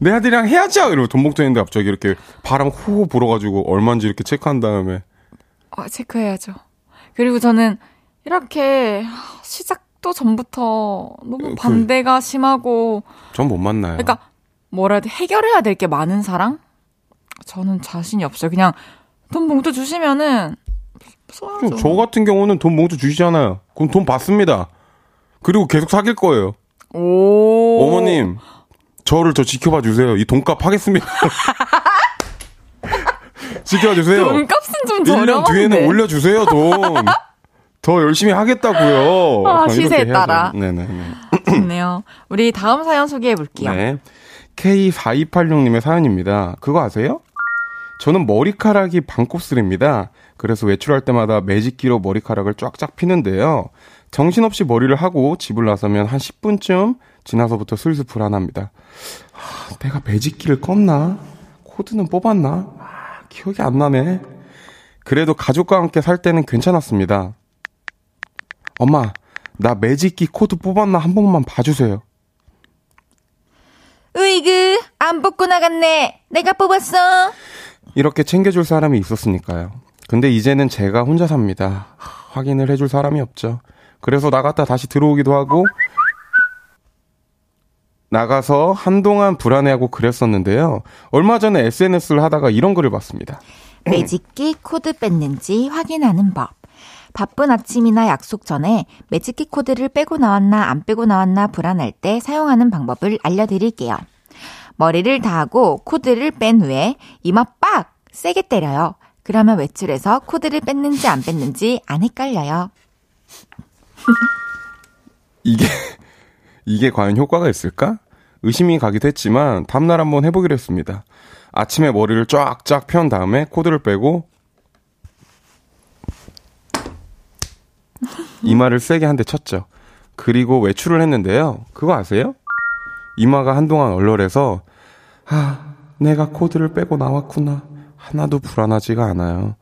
Speaker 3: 내 아들이랑 헤어져! 이러고 돈 했는데 갑자기 이렇게 바람 호호 불어가지고 얼마인지 이렇게 체크한 다음에,
Speaker 1: 아, 체크해야죠. 그리고 저는 이렇게 시작도 전부터 너무
Speaker 3: 그-
Speaker 1: 반대가 심하고
Speaker 3: 전 못 만나요.
Speaker 1: 그러니까 뭐라 해야 돼 해결해야 될 게 많은 사랑? 저는 자신이 없어요. 그냥 돈 봉투 주시면은 써야죠.
Speaker 3: 저 같은 경우는 돈 봉투 주시잖아요. 그럼 돈 받습니다. 그리고 계속 사귈 거예요.
Speaker 1: 오.
Speaker 3: 어머님, 저를 저 지켜봐 주세요. 이 돈값 하겠습니다. 지켜봐 주세요.
Speaker 1: 돈값은 좀
Speaker 3: 1년
Speaker 1: 저렴한데.
Speaker 3: 뒤에는 올려주세요, 돈. 더 열심히 하겠다고요.
Speaker 1: 아, 시세에. 따라.
Speaker 3: 네네네.
Speaker 1: 좋네요. 우리 다음 사연 소개해 볼게요.
Speaker 3: 네. K4286님의 사연입니다. 그거 아세요? 저는 머리카락이 반곱슬입니다. 그래서 외출할 때마다 매직기로 머리카락을 쫙쫙 피는데요. 정신없이 머리를 하고 집을 나서면 한 10분쯤 지나서부터 슬슬 불안합니다. 하, 내가 매직기를 껐나? 코드는 뽑았나? 아, 기억이 안 나네. 그래도 가족과 함께 살 때는 괜찮았습니다. 엄마, 나 매직기 코드 뽑았나 한 번만 봐주세요.
Speaker 1: 으이그, 안 뽑고 나갔네. 내가 뽑았어.
Speaker 3: 이렇게 챙겨줄 사람이 있었으니까요. 근데 이제는 제가 혼자 삽니다. 하, 확인을 해줄 사람이 없죠. 그래서 나갔다 다시 들어오기도 하고, 나가서 한동안 불안해하고 그랬었는데요. 얼마 전에 SNS를 하다가 이런 글을 봤습니다.
Speaker 1: 매직기 코드 뺐는지 확인하는 법. 바쁜 아침이나 약속 전에 매직기 코드를 빼고 나왔나 안 빼고 나왔나 불안할 때 사용하는 방법을 알려드릴게요. 머리를 다하고 코드를 뺀 후에 이마 빡! 세게 때려요. 그러면 외출해서 코드를 뺐는지 안 뺐는지 안 헷갈려요.
Speaker 3: 이게, 이게 과연 효과가 있을까? 의심이 가기도 했지만, 다음날 한번 해보기로 했습니다. 아침에 머리를 쫙쫙 편 다음에 코드를 빼고, 이마를 세게 한 대 쳤죠. 그리고 외출을 했는데요. 그거 아세요? 이마가 한동안 얼얼해서, 아, 내가 코드를 빼고 나왔구나. 하나도 불안하지가 않아요.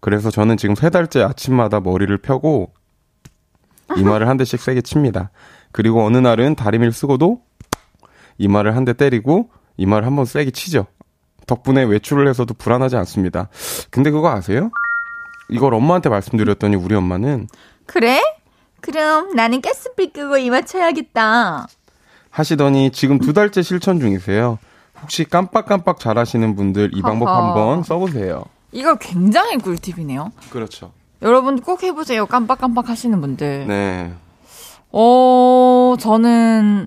Speaker 3: 그래서 저는 지금 세 달째 아침마다 머리를 펴고, 이마를 한 대씩 세게 칩니다. 그리고 어느 날은 다리미를 쓰고도 이마를 한 대 때리고 이마를 한 번 세게 치죠. 덕분에 외출을 해서도 불안하지 않습니다. 근데 그거 아세요? 이걸 엄마한테 말씀드렸더니 우리 엄마는
Speaker 1: 그래? 그럼 나는 가스불 끄고 이마 쳐야겠다.
Speaker 3: 하시더니 지금 두 달째 실천 중이세요. 혹시 깜빡깜빡 잘하시는 분들 이 방법
Speaker 1: 허허.
Speaker 3: 한번 써보세요.
Speaker 1: 이거 굉장히 꿀팁이네요.
Speaker 3: 그렇죠.
Speaker 1: 여러분 꼭 해보세요. 깜빡깜빡 하시는 분들.
Speaker 3: 네.
Speaker 1: 어, 저는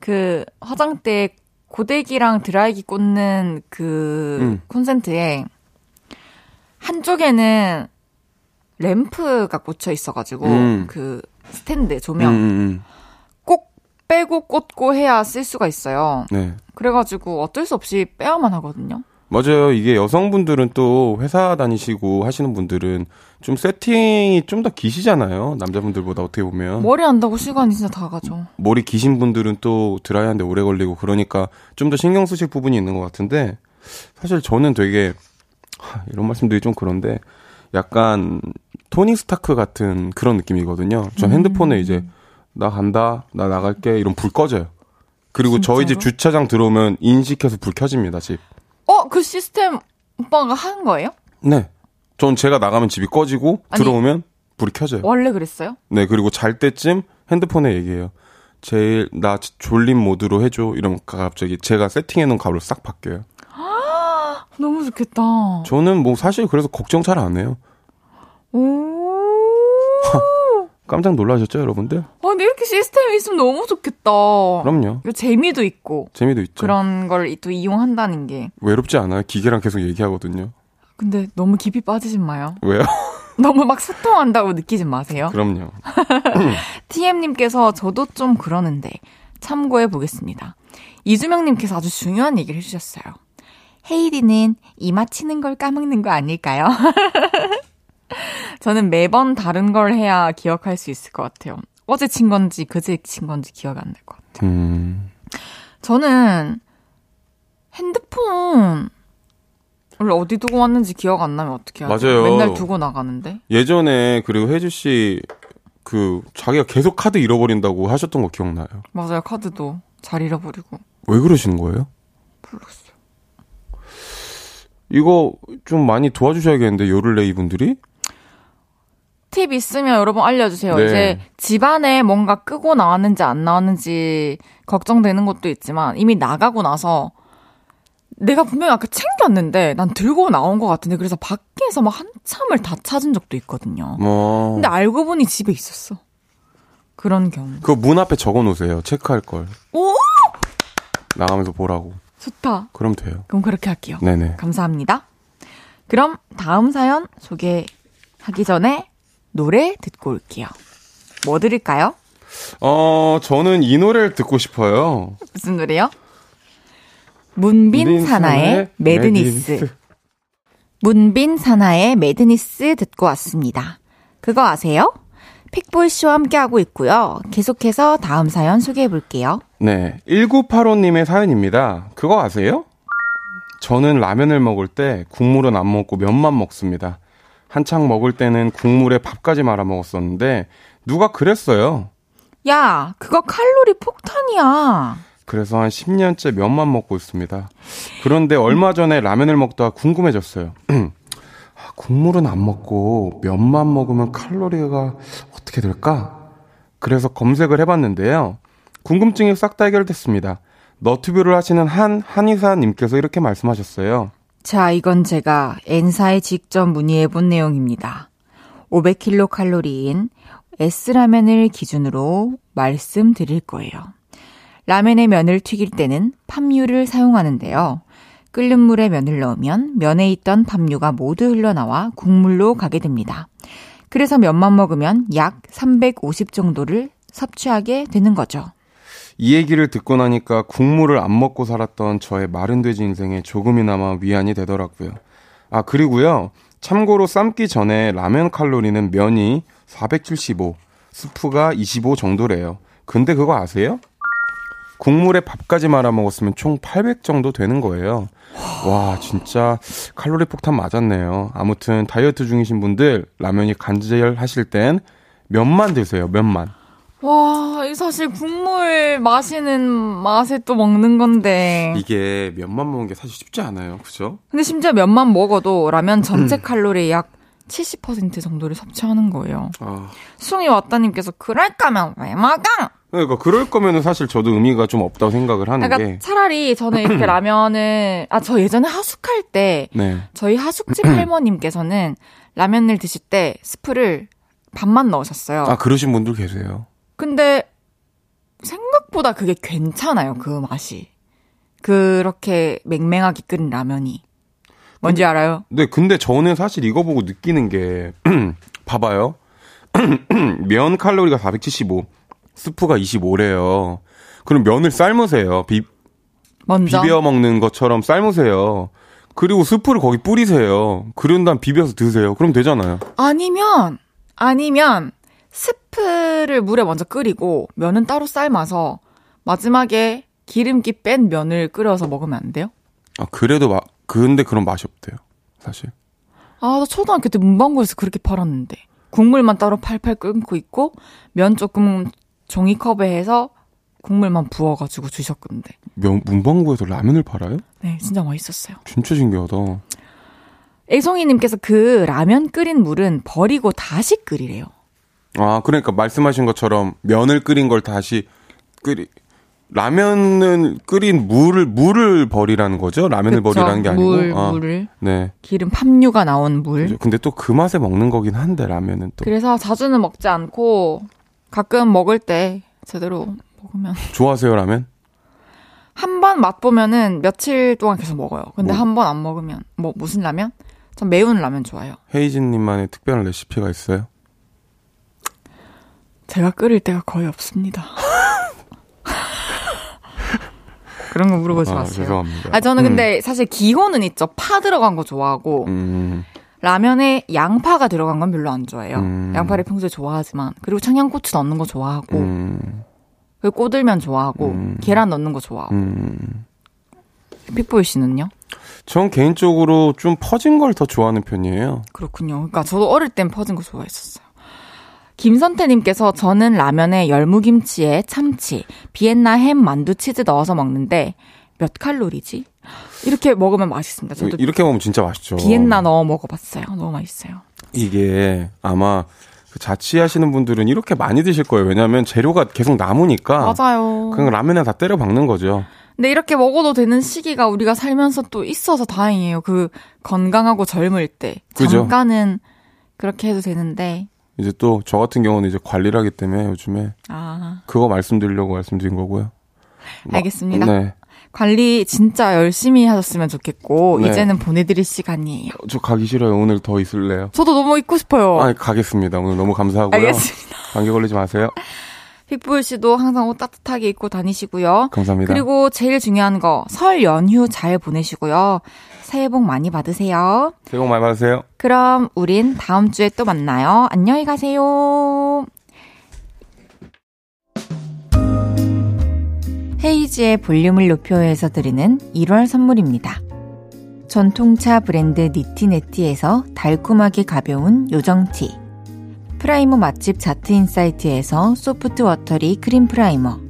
Speaker 1: 그 화장대 고데기랑 드라이기 꽂는 그
Speaker 3: 음.
Speaker 1: 콘센트에 한쪽에는 램프가 꽂혀 있어가지고
Speaker 3: 음.
Speaker 1: 그 스탠드
Speaker 3: 음,
Speaker 1: 조명
Speaker 3: 음,
Speaker 1: 꼭 빼고 꽂고 해야 쓸 수가 있어요.
Speaker 3: 음. 네.
Speaker 1: 그래가지고 어쩔 수 없이 빼야만 하거든요.
Speaker 3: 맞아요. 이게 여성분들은 또 회사 다니시고 하시는 분들은 좀 세팅이 좀 더 기시잖아요. 남자분들보다 어떻게 보면.
Speaker 1: 머리 한다고 시간이 진짜 다 가죠.
Speaker 3: 머리 기신 분들은 또 드라이하는데 오래 걸리고 그러니까 좀 더 신경 쓰실 부분이 있는 것 같은데 사실 저는 되게 하, 이런 말씀드리기 좀 그런데 약간 토니 스타크 같은 그런 느낌이거든요. 전 핸드폰에 이제 나 간다, 나 나갈게 이런 불 꺼져요. 그리고 저희 집
Speaker 1: 진짜로?
Speaker 3: 주차장 들어오면 인식해서 불 켜집니다, 집.
Speaker 1: 어, 그 시스템 오빠가 한 거예요?
Speaker 3: 네. 전 제가 나가면 집이 꺼지고
Speaker 1: 아니,
Speaker 3: 들어오면 불이 켜져요.
Speaker 1: 원래 그랬어요?
Speaker 3: 네, 그리고 잘 때쯤 핸드폰에 얘기해요. 제일 나 졸림 모드로 해줘. 이러면 갑자기 제가 세팅해놓은 가로 싹 바뀌어요.
Speaker 1: 너무 좋겠다.
Speaker 3: 저는 뭐 사실 그래서 걱정 잘 안 해요.
Speaker 1: 오.
Speaker 3: 깜짝 놀라셨죠, 여러분들?
Speaker 1: 아, 근데 이렇게 시스템이 있으면 너무 좋겠다.
Speaker 3: 그럼요.
Speaker 1: 재미도 있고
Speaker 3: 재미도 있죠.
Speaker 1: 그런 걸 또 이용한다는 게.
Speaker 3: 외롭지 않아요. 기계랑 계속 얘기하거든요.
Speaker 1: 근데 너무 깊이 빠지진 마요.
Speaker 3: 왜요?
Speaker 1: 너무 막 소통한다고 느끼진 마세요.
Speaker 3: 그럼요.
Speaker 1: TM님께서 저도 좀 그러는데 참고해 보겠습니다. 이주명님께서 아주 중요한 얘기를 해주셨어요. 헤이디는 이마 치는 걸 까먹는 거 아닐까요? 저는 매번 다른 걸 해야 기억할 수 있을 것 같아요. 어제 친 건지 그제 친 건지 기억이 안 날 것 같아요.
Speaker 3: 음,
Speaker 1: 저는 핸드폰 을 어디 두고 왔는지 기억 안 나면 어떻게 하죠?
Speaker 3: 맞아요.
Speaker 1: 맨날 두고 나가는데.
Speaker 3: 예전에 그리고 혜주 씨 그 자기가 계속 카드 잃어버린다고 하셨던 거 기억나요?
Speaker 1: 맞아요. 카드도 잘 잃어버리고.
Speaker 3: 왜 그러시는 거예요?
Speaker 1: 모르겠어요.
Speaker 3: 이거 좀 많이 도와주셔야겠는데 요를레 이 분들이?
Speaker 1: 팁 있으면 여러분 알려주세요.
Speaker 3: 네.
Speaker 1: 이제 집안에 뭔가 끄고 나왔는지 안 나왔는지 걱정되는 것도 있지만 이미 나가고 나서 내가 분명히 아까 챙겼는데 난 들고 나온 것 같은데 그래서 밖에서 막 한참을 다 찾은 적도 있거든요.
Speaker 3: 뭐.
Speaker 1: 근데 알고 보니 집에 있었어. 그런 경우.
Speaker 3: 그거 문 앞에 적어 놓으세요. 체크할 걸.
Speaker 1: 오!
Speaker 3: 나가면서 보라고.
Speaker 1: 좋다.
Speaker 3: 그럼 돼요.
Speaker 1: 그럼 그렇게 할게요.
Speaker 3: 네네.
Speaker 1: 감사합니다. 그럼 다음 사연 소개하기 전에 노래 듣고 올게요. 뭐 들을까요?
Speaker 3: 어, 저는 이 노래를 듣고 싶어요.
Speaker 1: 무슨 노래요? 문빈 산하의
Speaker 3: Madness. Madness.
Speaker 1: 문빈 사나의 매드니스 듣고 왔습니다. 그거 아세요? 픽보이 씨와 함께하고 있고요. 계속해서 다음 사연 소개해 볼게요.
Speaker 3: 네. 1985님의 사연입니다. 그거 아세요? 저는 라면을 먹을 때 국물은 안 먹고 면만 먹습니다. 한창 먹을 때는 국물에 밥까지 말아 먹었었는데 누가 그랬어요.
Speaker 1: 야, 그거 칼로리 폭탄이야.
Speaker 3: 그래서 한 10년째 면만 먹고 있습니다. 그런데 얼마 전에 라면을 먹다가 궁금해졌어요. 아, 국물은 안 먹고 면만 먹으면 칼로리가 어떻게 될까? 그래서 검색을 해봤는데요. 궁금증이 싹 다 해결됐습니다. 너튜브를 하시는 한 한의사님께서 이렇게 말씀하셨어요.
Speaker 1: 자, 이건 제가 N사에 직접 문의해 본 내용입니다. 500kcal인 S라면을 기준으로 말씀드릴 거예요. 라면의 면을 튀길 때는 팜유를 사용하는데요. 끓는 물에 면을 넣으면 면에 있던 팜유가 모두 흘러나와 국물로 가게 됩니다. 그래서 면만 먹으면 약 350 정도를 섭취하게 되는 거죠.
Speaker 3: 이 얘기를 듣고 나니까 국물을 안 먹고 살았던 저의 마른 돼지 인생에 조금이나마 위안이 되더라고요. 아, 그리고요. 참고로 삶기 전에 라면 칼로리는 면이 475, 스프가 25 정도래요. 근데 그거 아세요? 국물에 밥까지 말아 먹었으면 총 800 정도 되는 거예요. 와, 진짜 칼로리 폭탄 맞았네요. 아무튼 다이어트 중이신 분들 라면이 간절하실 땐 면만 드세요. 면만.
Speaker 1: 와, 이 사실 국물 마시는 맛에 또 먹는 건데.
Speaker 3: 이게 면만 먹는 게 사실 쉽지 않아요. 그죠?
Speaker 1: 근데 심지어 면만 먹어도 라면 전체
Speaker 3: 음.
Speaker 1: 칼로리의 약70% 정도를 섭취하는 거예요.
Speaker 3: 아.
Speaker 1: 수홍이 왔다님께서 그럴 거면 왜 먹어?
Speaker 3: 그러니까 그럴 거면은 사실 저도 의미가 좀 없다고 생각을 하는
Speaker 1: 그러니까
Speaker 3: 게
Speaker 1: 차라리 저는 이렇게 라면을 아 저 예전에 하숙할 때
Speaker 3: 네.
Speaker 1: 저희 하숙집 할머님께서는 라면을 드실 때 스프를 반만 넣으셨어요.
Speaker 3: 아, 그러신 분들 계세요.
Speaker 1: 근데 생각보다 그게 괜찮아요. 그 맛이. 그렇게 맹맹하게 끓인 라면이. 뭔지 알아요?
Speaker 3: 네, 근데 저는 사실 이거 보고 느끼는 게 봐봐요. 면 칼로리가 475, 스프가 25래요. 그럼 면을 삶으세요. 비,
Speaker 1: 먼저.
Speaker 3: 비벼 먹는 것처럼 삶으세요. 그리고 스프를 거기 뿌리세요. 그런 다음 비벼서 드세요. 그럼 되잖아요.
Speaker 1: 아니면 아니면 스프를 물에 먼저 끓이고 면은 따로 삶아서 마지막에 기름기 뺀 면을 끓여서 먹으면 안 돼요?
Speaker 3: 아, 그래도 마, 근데 그런 맛이 없대요. 사실.
Speaker 1: 아, 나 초등학교 때 문방구에서 그렇게 팔았는데. 국물만 따로 팔팔 끓고 있고 면 조금 종이컵에 해서 국물만 부어가지고 주셨는데.
Speaker 3: 면, 문방구에서 라면을 팔아요?
Speaker 1: 네, 진짜 맛있었어요.
Speaker 3: 진짜 신기하다.
Speaker 1: 애송이님께서 그 라면 끓인 물은 버리고 다시 끓이래요.
Speaker 3: 아, 그러니까 말씀하신 것처럼 면을 끓인 걸 다시 끓이 라면은 끓인 물을 물을 버리라는 거죠? 라면을
Speaker 1: 그쵸?
Speaker 3: 버리라는 게 아니고.
Speaker 1: 물,
Speaker 3: 아,
Speaker 1: 물을.
Speaker 3: 네.
Speaker 1: 기름 팜유가 나온 물.
Speaker 3: 그죠. 근데 또 그 맛에 먹는 거긴 한데 라면은 또
Speaker 1: 그래서 자주는 먹지 않고 가끔 먹을 때 제대로 먹으면
Speaker 3: 좋아하세요 라면?
Speaker 1: 한 번 맛보면은 며칠 동안 계속 먹어요. 근데
Speaker 3: 뭐?
Speaker 1: 한번 안 먹으면 뭐 무슨 라면? 전 매운 라면 좋아해요.
Speaker 3: 헤이즈님만의 특별한 레시피가 있어요?
Speaker 1: 제가 끓일 때가 거의 없습니다. 그런 거 물어보지
Speaker 3: 아,
Speaker 1: 마세요.
Speaker 3: 죄송합니다.
Speaker 1: 아 저는 근데 사실 기호는 있죠. 파 들어간 거 좋아하고
Speaker 3: 음,
Speaker 1: 라면에 양파가 들어간 건 별로 안 좋아해요.
Speaker 3: 음.
Speaker 1: 양파를 평소에 좋아하지만 그리고 청양고추 넣는 거 좋아하고
Speaker 3: 음,
Speaker 1: 그리고 꼬들면 좋아하고
Speaker 3: 음.
Speaker 1: 계란 넣는 거 좋아하고
Speaker 3: 음.
Speaker 1: 픽보이 씨는요?
Speaker 3: 전 개인적으로 좀 퍼진 걸 더 좋아하는 편이에요.
Speaker 1: 그렇군요. 그러니까 저도 어릴 땐 퍼진 거 좋아했었어요. 김선태님께서 저는 라면에 열무김치에 참치, 비엔나 햄, 만두, 치즈 넣어서 먹는데 몇 칼로리지? 이렇게 먹으면 맛있습니다. 저도
Speaker 3: 이렇게 먹으면 진짜 맛있죠.
Speaker 1: 비엔나 넣어 먹어봤어요. 너무 맛있어요.
Speaker 3: 이게 아마 그 자취하시는 분들은 이렇게 많이 드실 거예요. 왜냐하면 재료가 계속 남으니까
Speaker 1: 맞아요.
Speaker 3: 그냥 라면에 다 때려 박는 거죠.
Speaker 1: 근데 이렇게 먹어도 되는 시기가 우리가 살면서 또 있어서 다행이에요. 그 건강하고 젊을 때
Speaker 3: 그죠.
Speaker 1: 잠깐은 그렇게 해도 되는데
Speaker 3: 이제 또 저 같은 경우는 이제 관리를 하기 때문에 요즘에
Speaker 1: 아
Speaker 3: 그거 말씀드리려고 말씀드린 거고요. 뭐,
Speaker 1: 알겠습니다.
Speaker 3: 네.
Speaker 1: 관리 진짜 열심히 하셨으면 좋겠고
Speaker 3: 네.
Speaker 1: 이제는 보내드릴 시간이에요.
Speaker 3: 저 가기 싫어요. 오늘 더 있을래요.
Speaker 1: 저도 너무 있고 싶어요.
Speaker 3: 아, 가겠습니다. 오늘 너무 감사하고요.
Speaker 1: 알겠습니다.
Speaker 3: 감기 걸리지 마세요.
Speaker 1: 픽보이 씨도 항상 옷 따뜻하게 입고 다니시고요.
Speaker 3: 감사합니다.
Speaker 1: 그리고 제일 중요한 거 설 연휴 잘 보내시고요. 새해 복 많이 받으세요.
Speaker 3: 새해 복 많이 받으세요.
Speaker 1: 그럼 우린 다음 주에 또 만나요. 안녕히 가세요. 헤이즈의 볼륨을 높여서 드리는 1월 선물입니다. 전통차 브랜드 니티네티에서 달콤하게 가벼운 요정티. 프라이머 맛집 자트인사이트에서 소프트 워터리 크림 프라이머.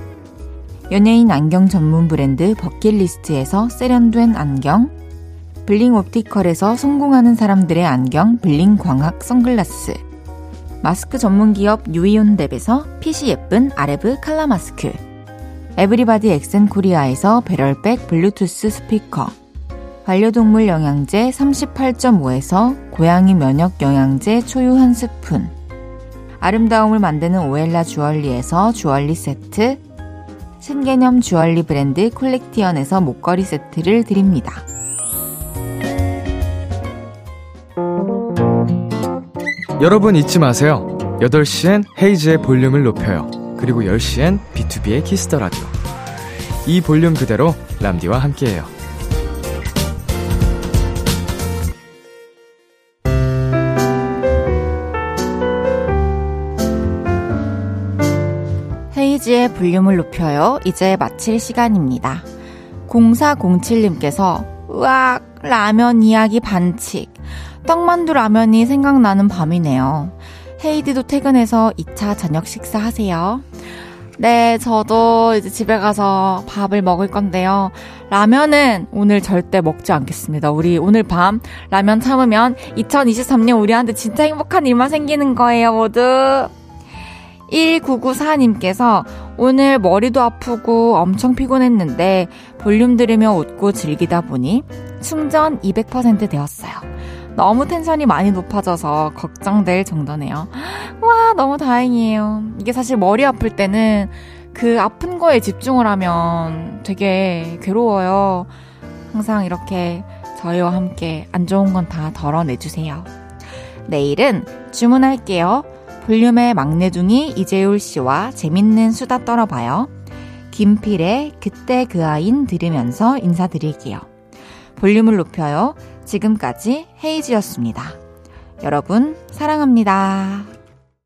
Speaker 1: 연예인 안경 전문 브랜드 버킷리스트에서 세련된 안경. 블링 옵티컬에서 성공하는 사람들의 안경 블링 광학 선글라스. 마스크 전문 기업 유이온랩에서 핏이 예쁜 아레브 칼라 마스크. 에브리바디 엑센 코리아에서 배럴백 블루투스 스피커. 반려동물 영양제 38.5에서 고양이 면역 영양제 초유 한 스푼. 아름다움을 만드는 오엘라 주얼리에서 주얼리 세트. 신개념 주얼리 브랜드 콜렉티언에서 목걸이 세트를 드립니다.
Speaker 5: 여러분 잊지 마세요. 8시엔 헤이즈의 볼륨을 높여요. 그리고 10시엔 B2B의 키스터 라디오. 이 볼륨 그대로 람디와 함께해요.
Speaker 1: 헤이지의 볼륨을 높여요. 이제 마칠 시간입니다. 0407님께서 으악 라면 이야기 반칙. 떡만두 라면이 생각나는 밤이네요. 헤이디도 퇴근해서 2차 저녁 식사 하세요. 네, 저도 이제 집에 가서 밥을 먹을 건데요. 라면은 오늘 절대 먹지 않겠습니다. 우리 오늘 밤 라면 참으면 2023년 우리한테 진짜 행복한 일만 생기는 거예요, 모두. 1994님께서 오늘 머리도 아프고 엄청 피곤했는데 볼륨 들으며 웃고 즐기다 보니 충전 200% 되었어요. 너무 텐션이 많이 높아져서 걱정될 정도네요. 와, 너무 다행이에요. 이게 사실 머리 아플 때는 그 아픈 거에 집중을 하면 되게 괴로워요. 항상 이렇게 저희와 함께 안 좋은 건 다 덜어내주세요. 내일은 주문할게요. 볼륨의 막내둥이 이재율 씨와 재밌는 수다 떨어봐요. 김필의 그때 그 아인 들으면서 인사드릴게요. 볼륨을 높여요. 지금까지 헤이지였습니다. 여러분, 사랑합니다.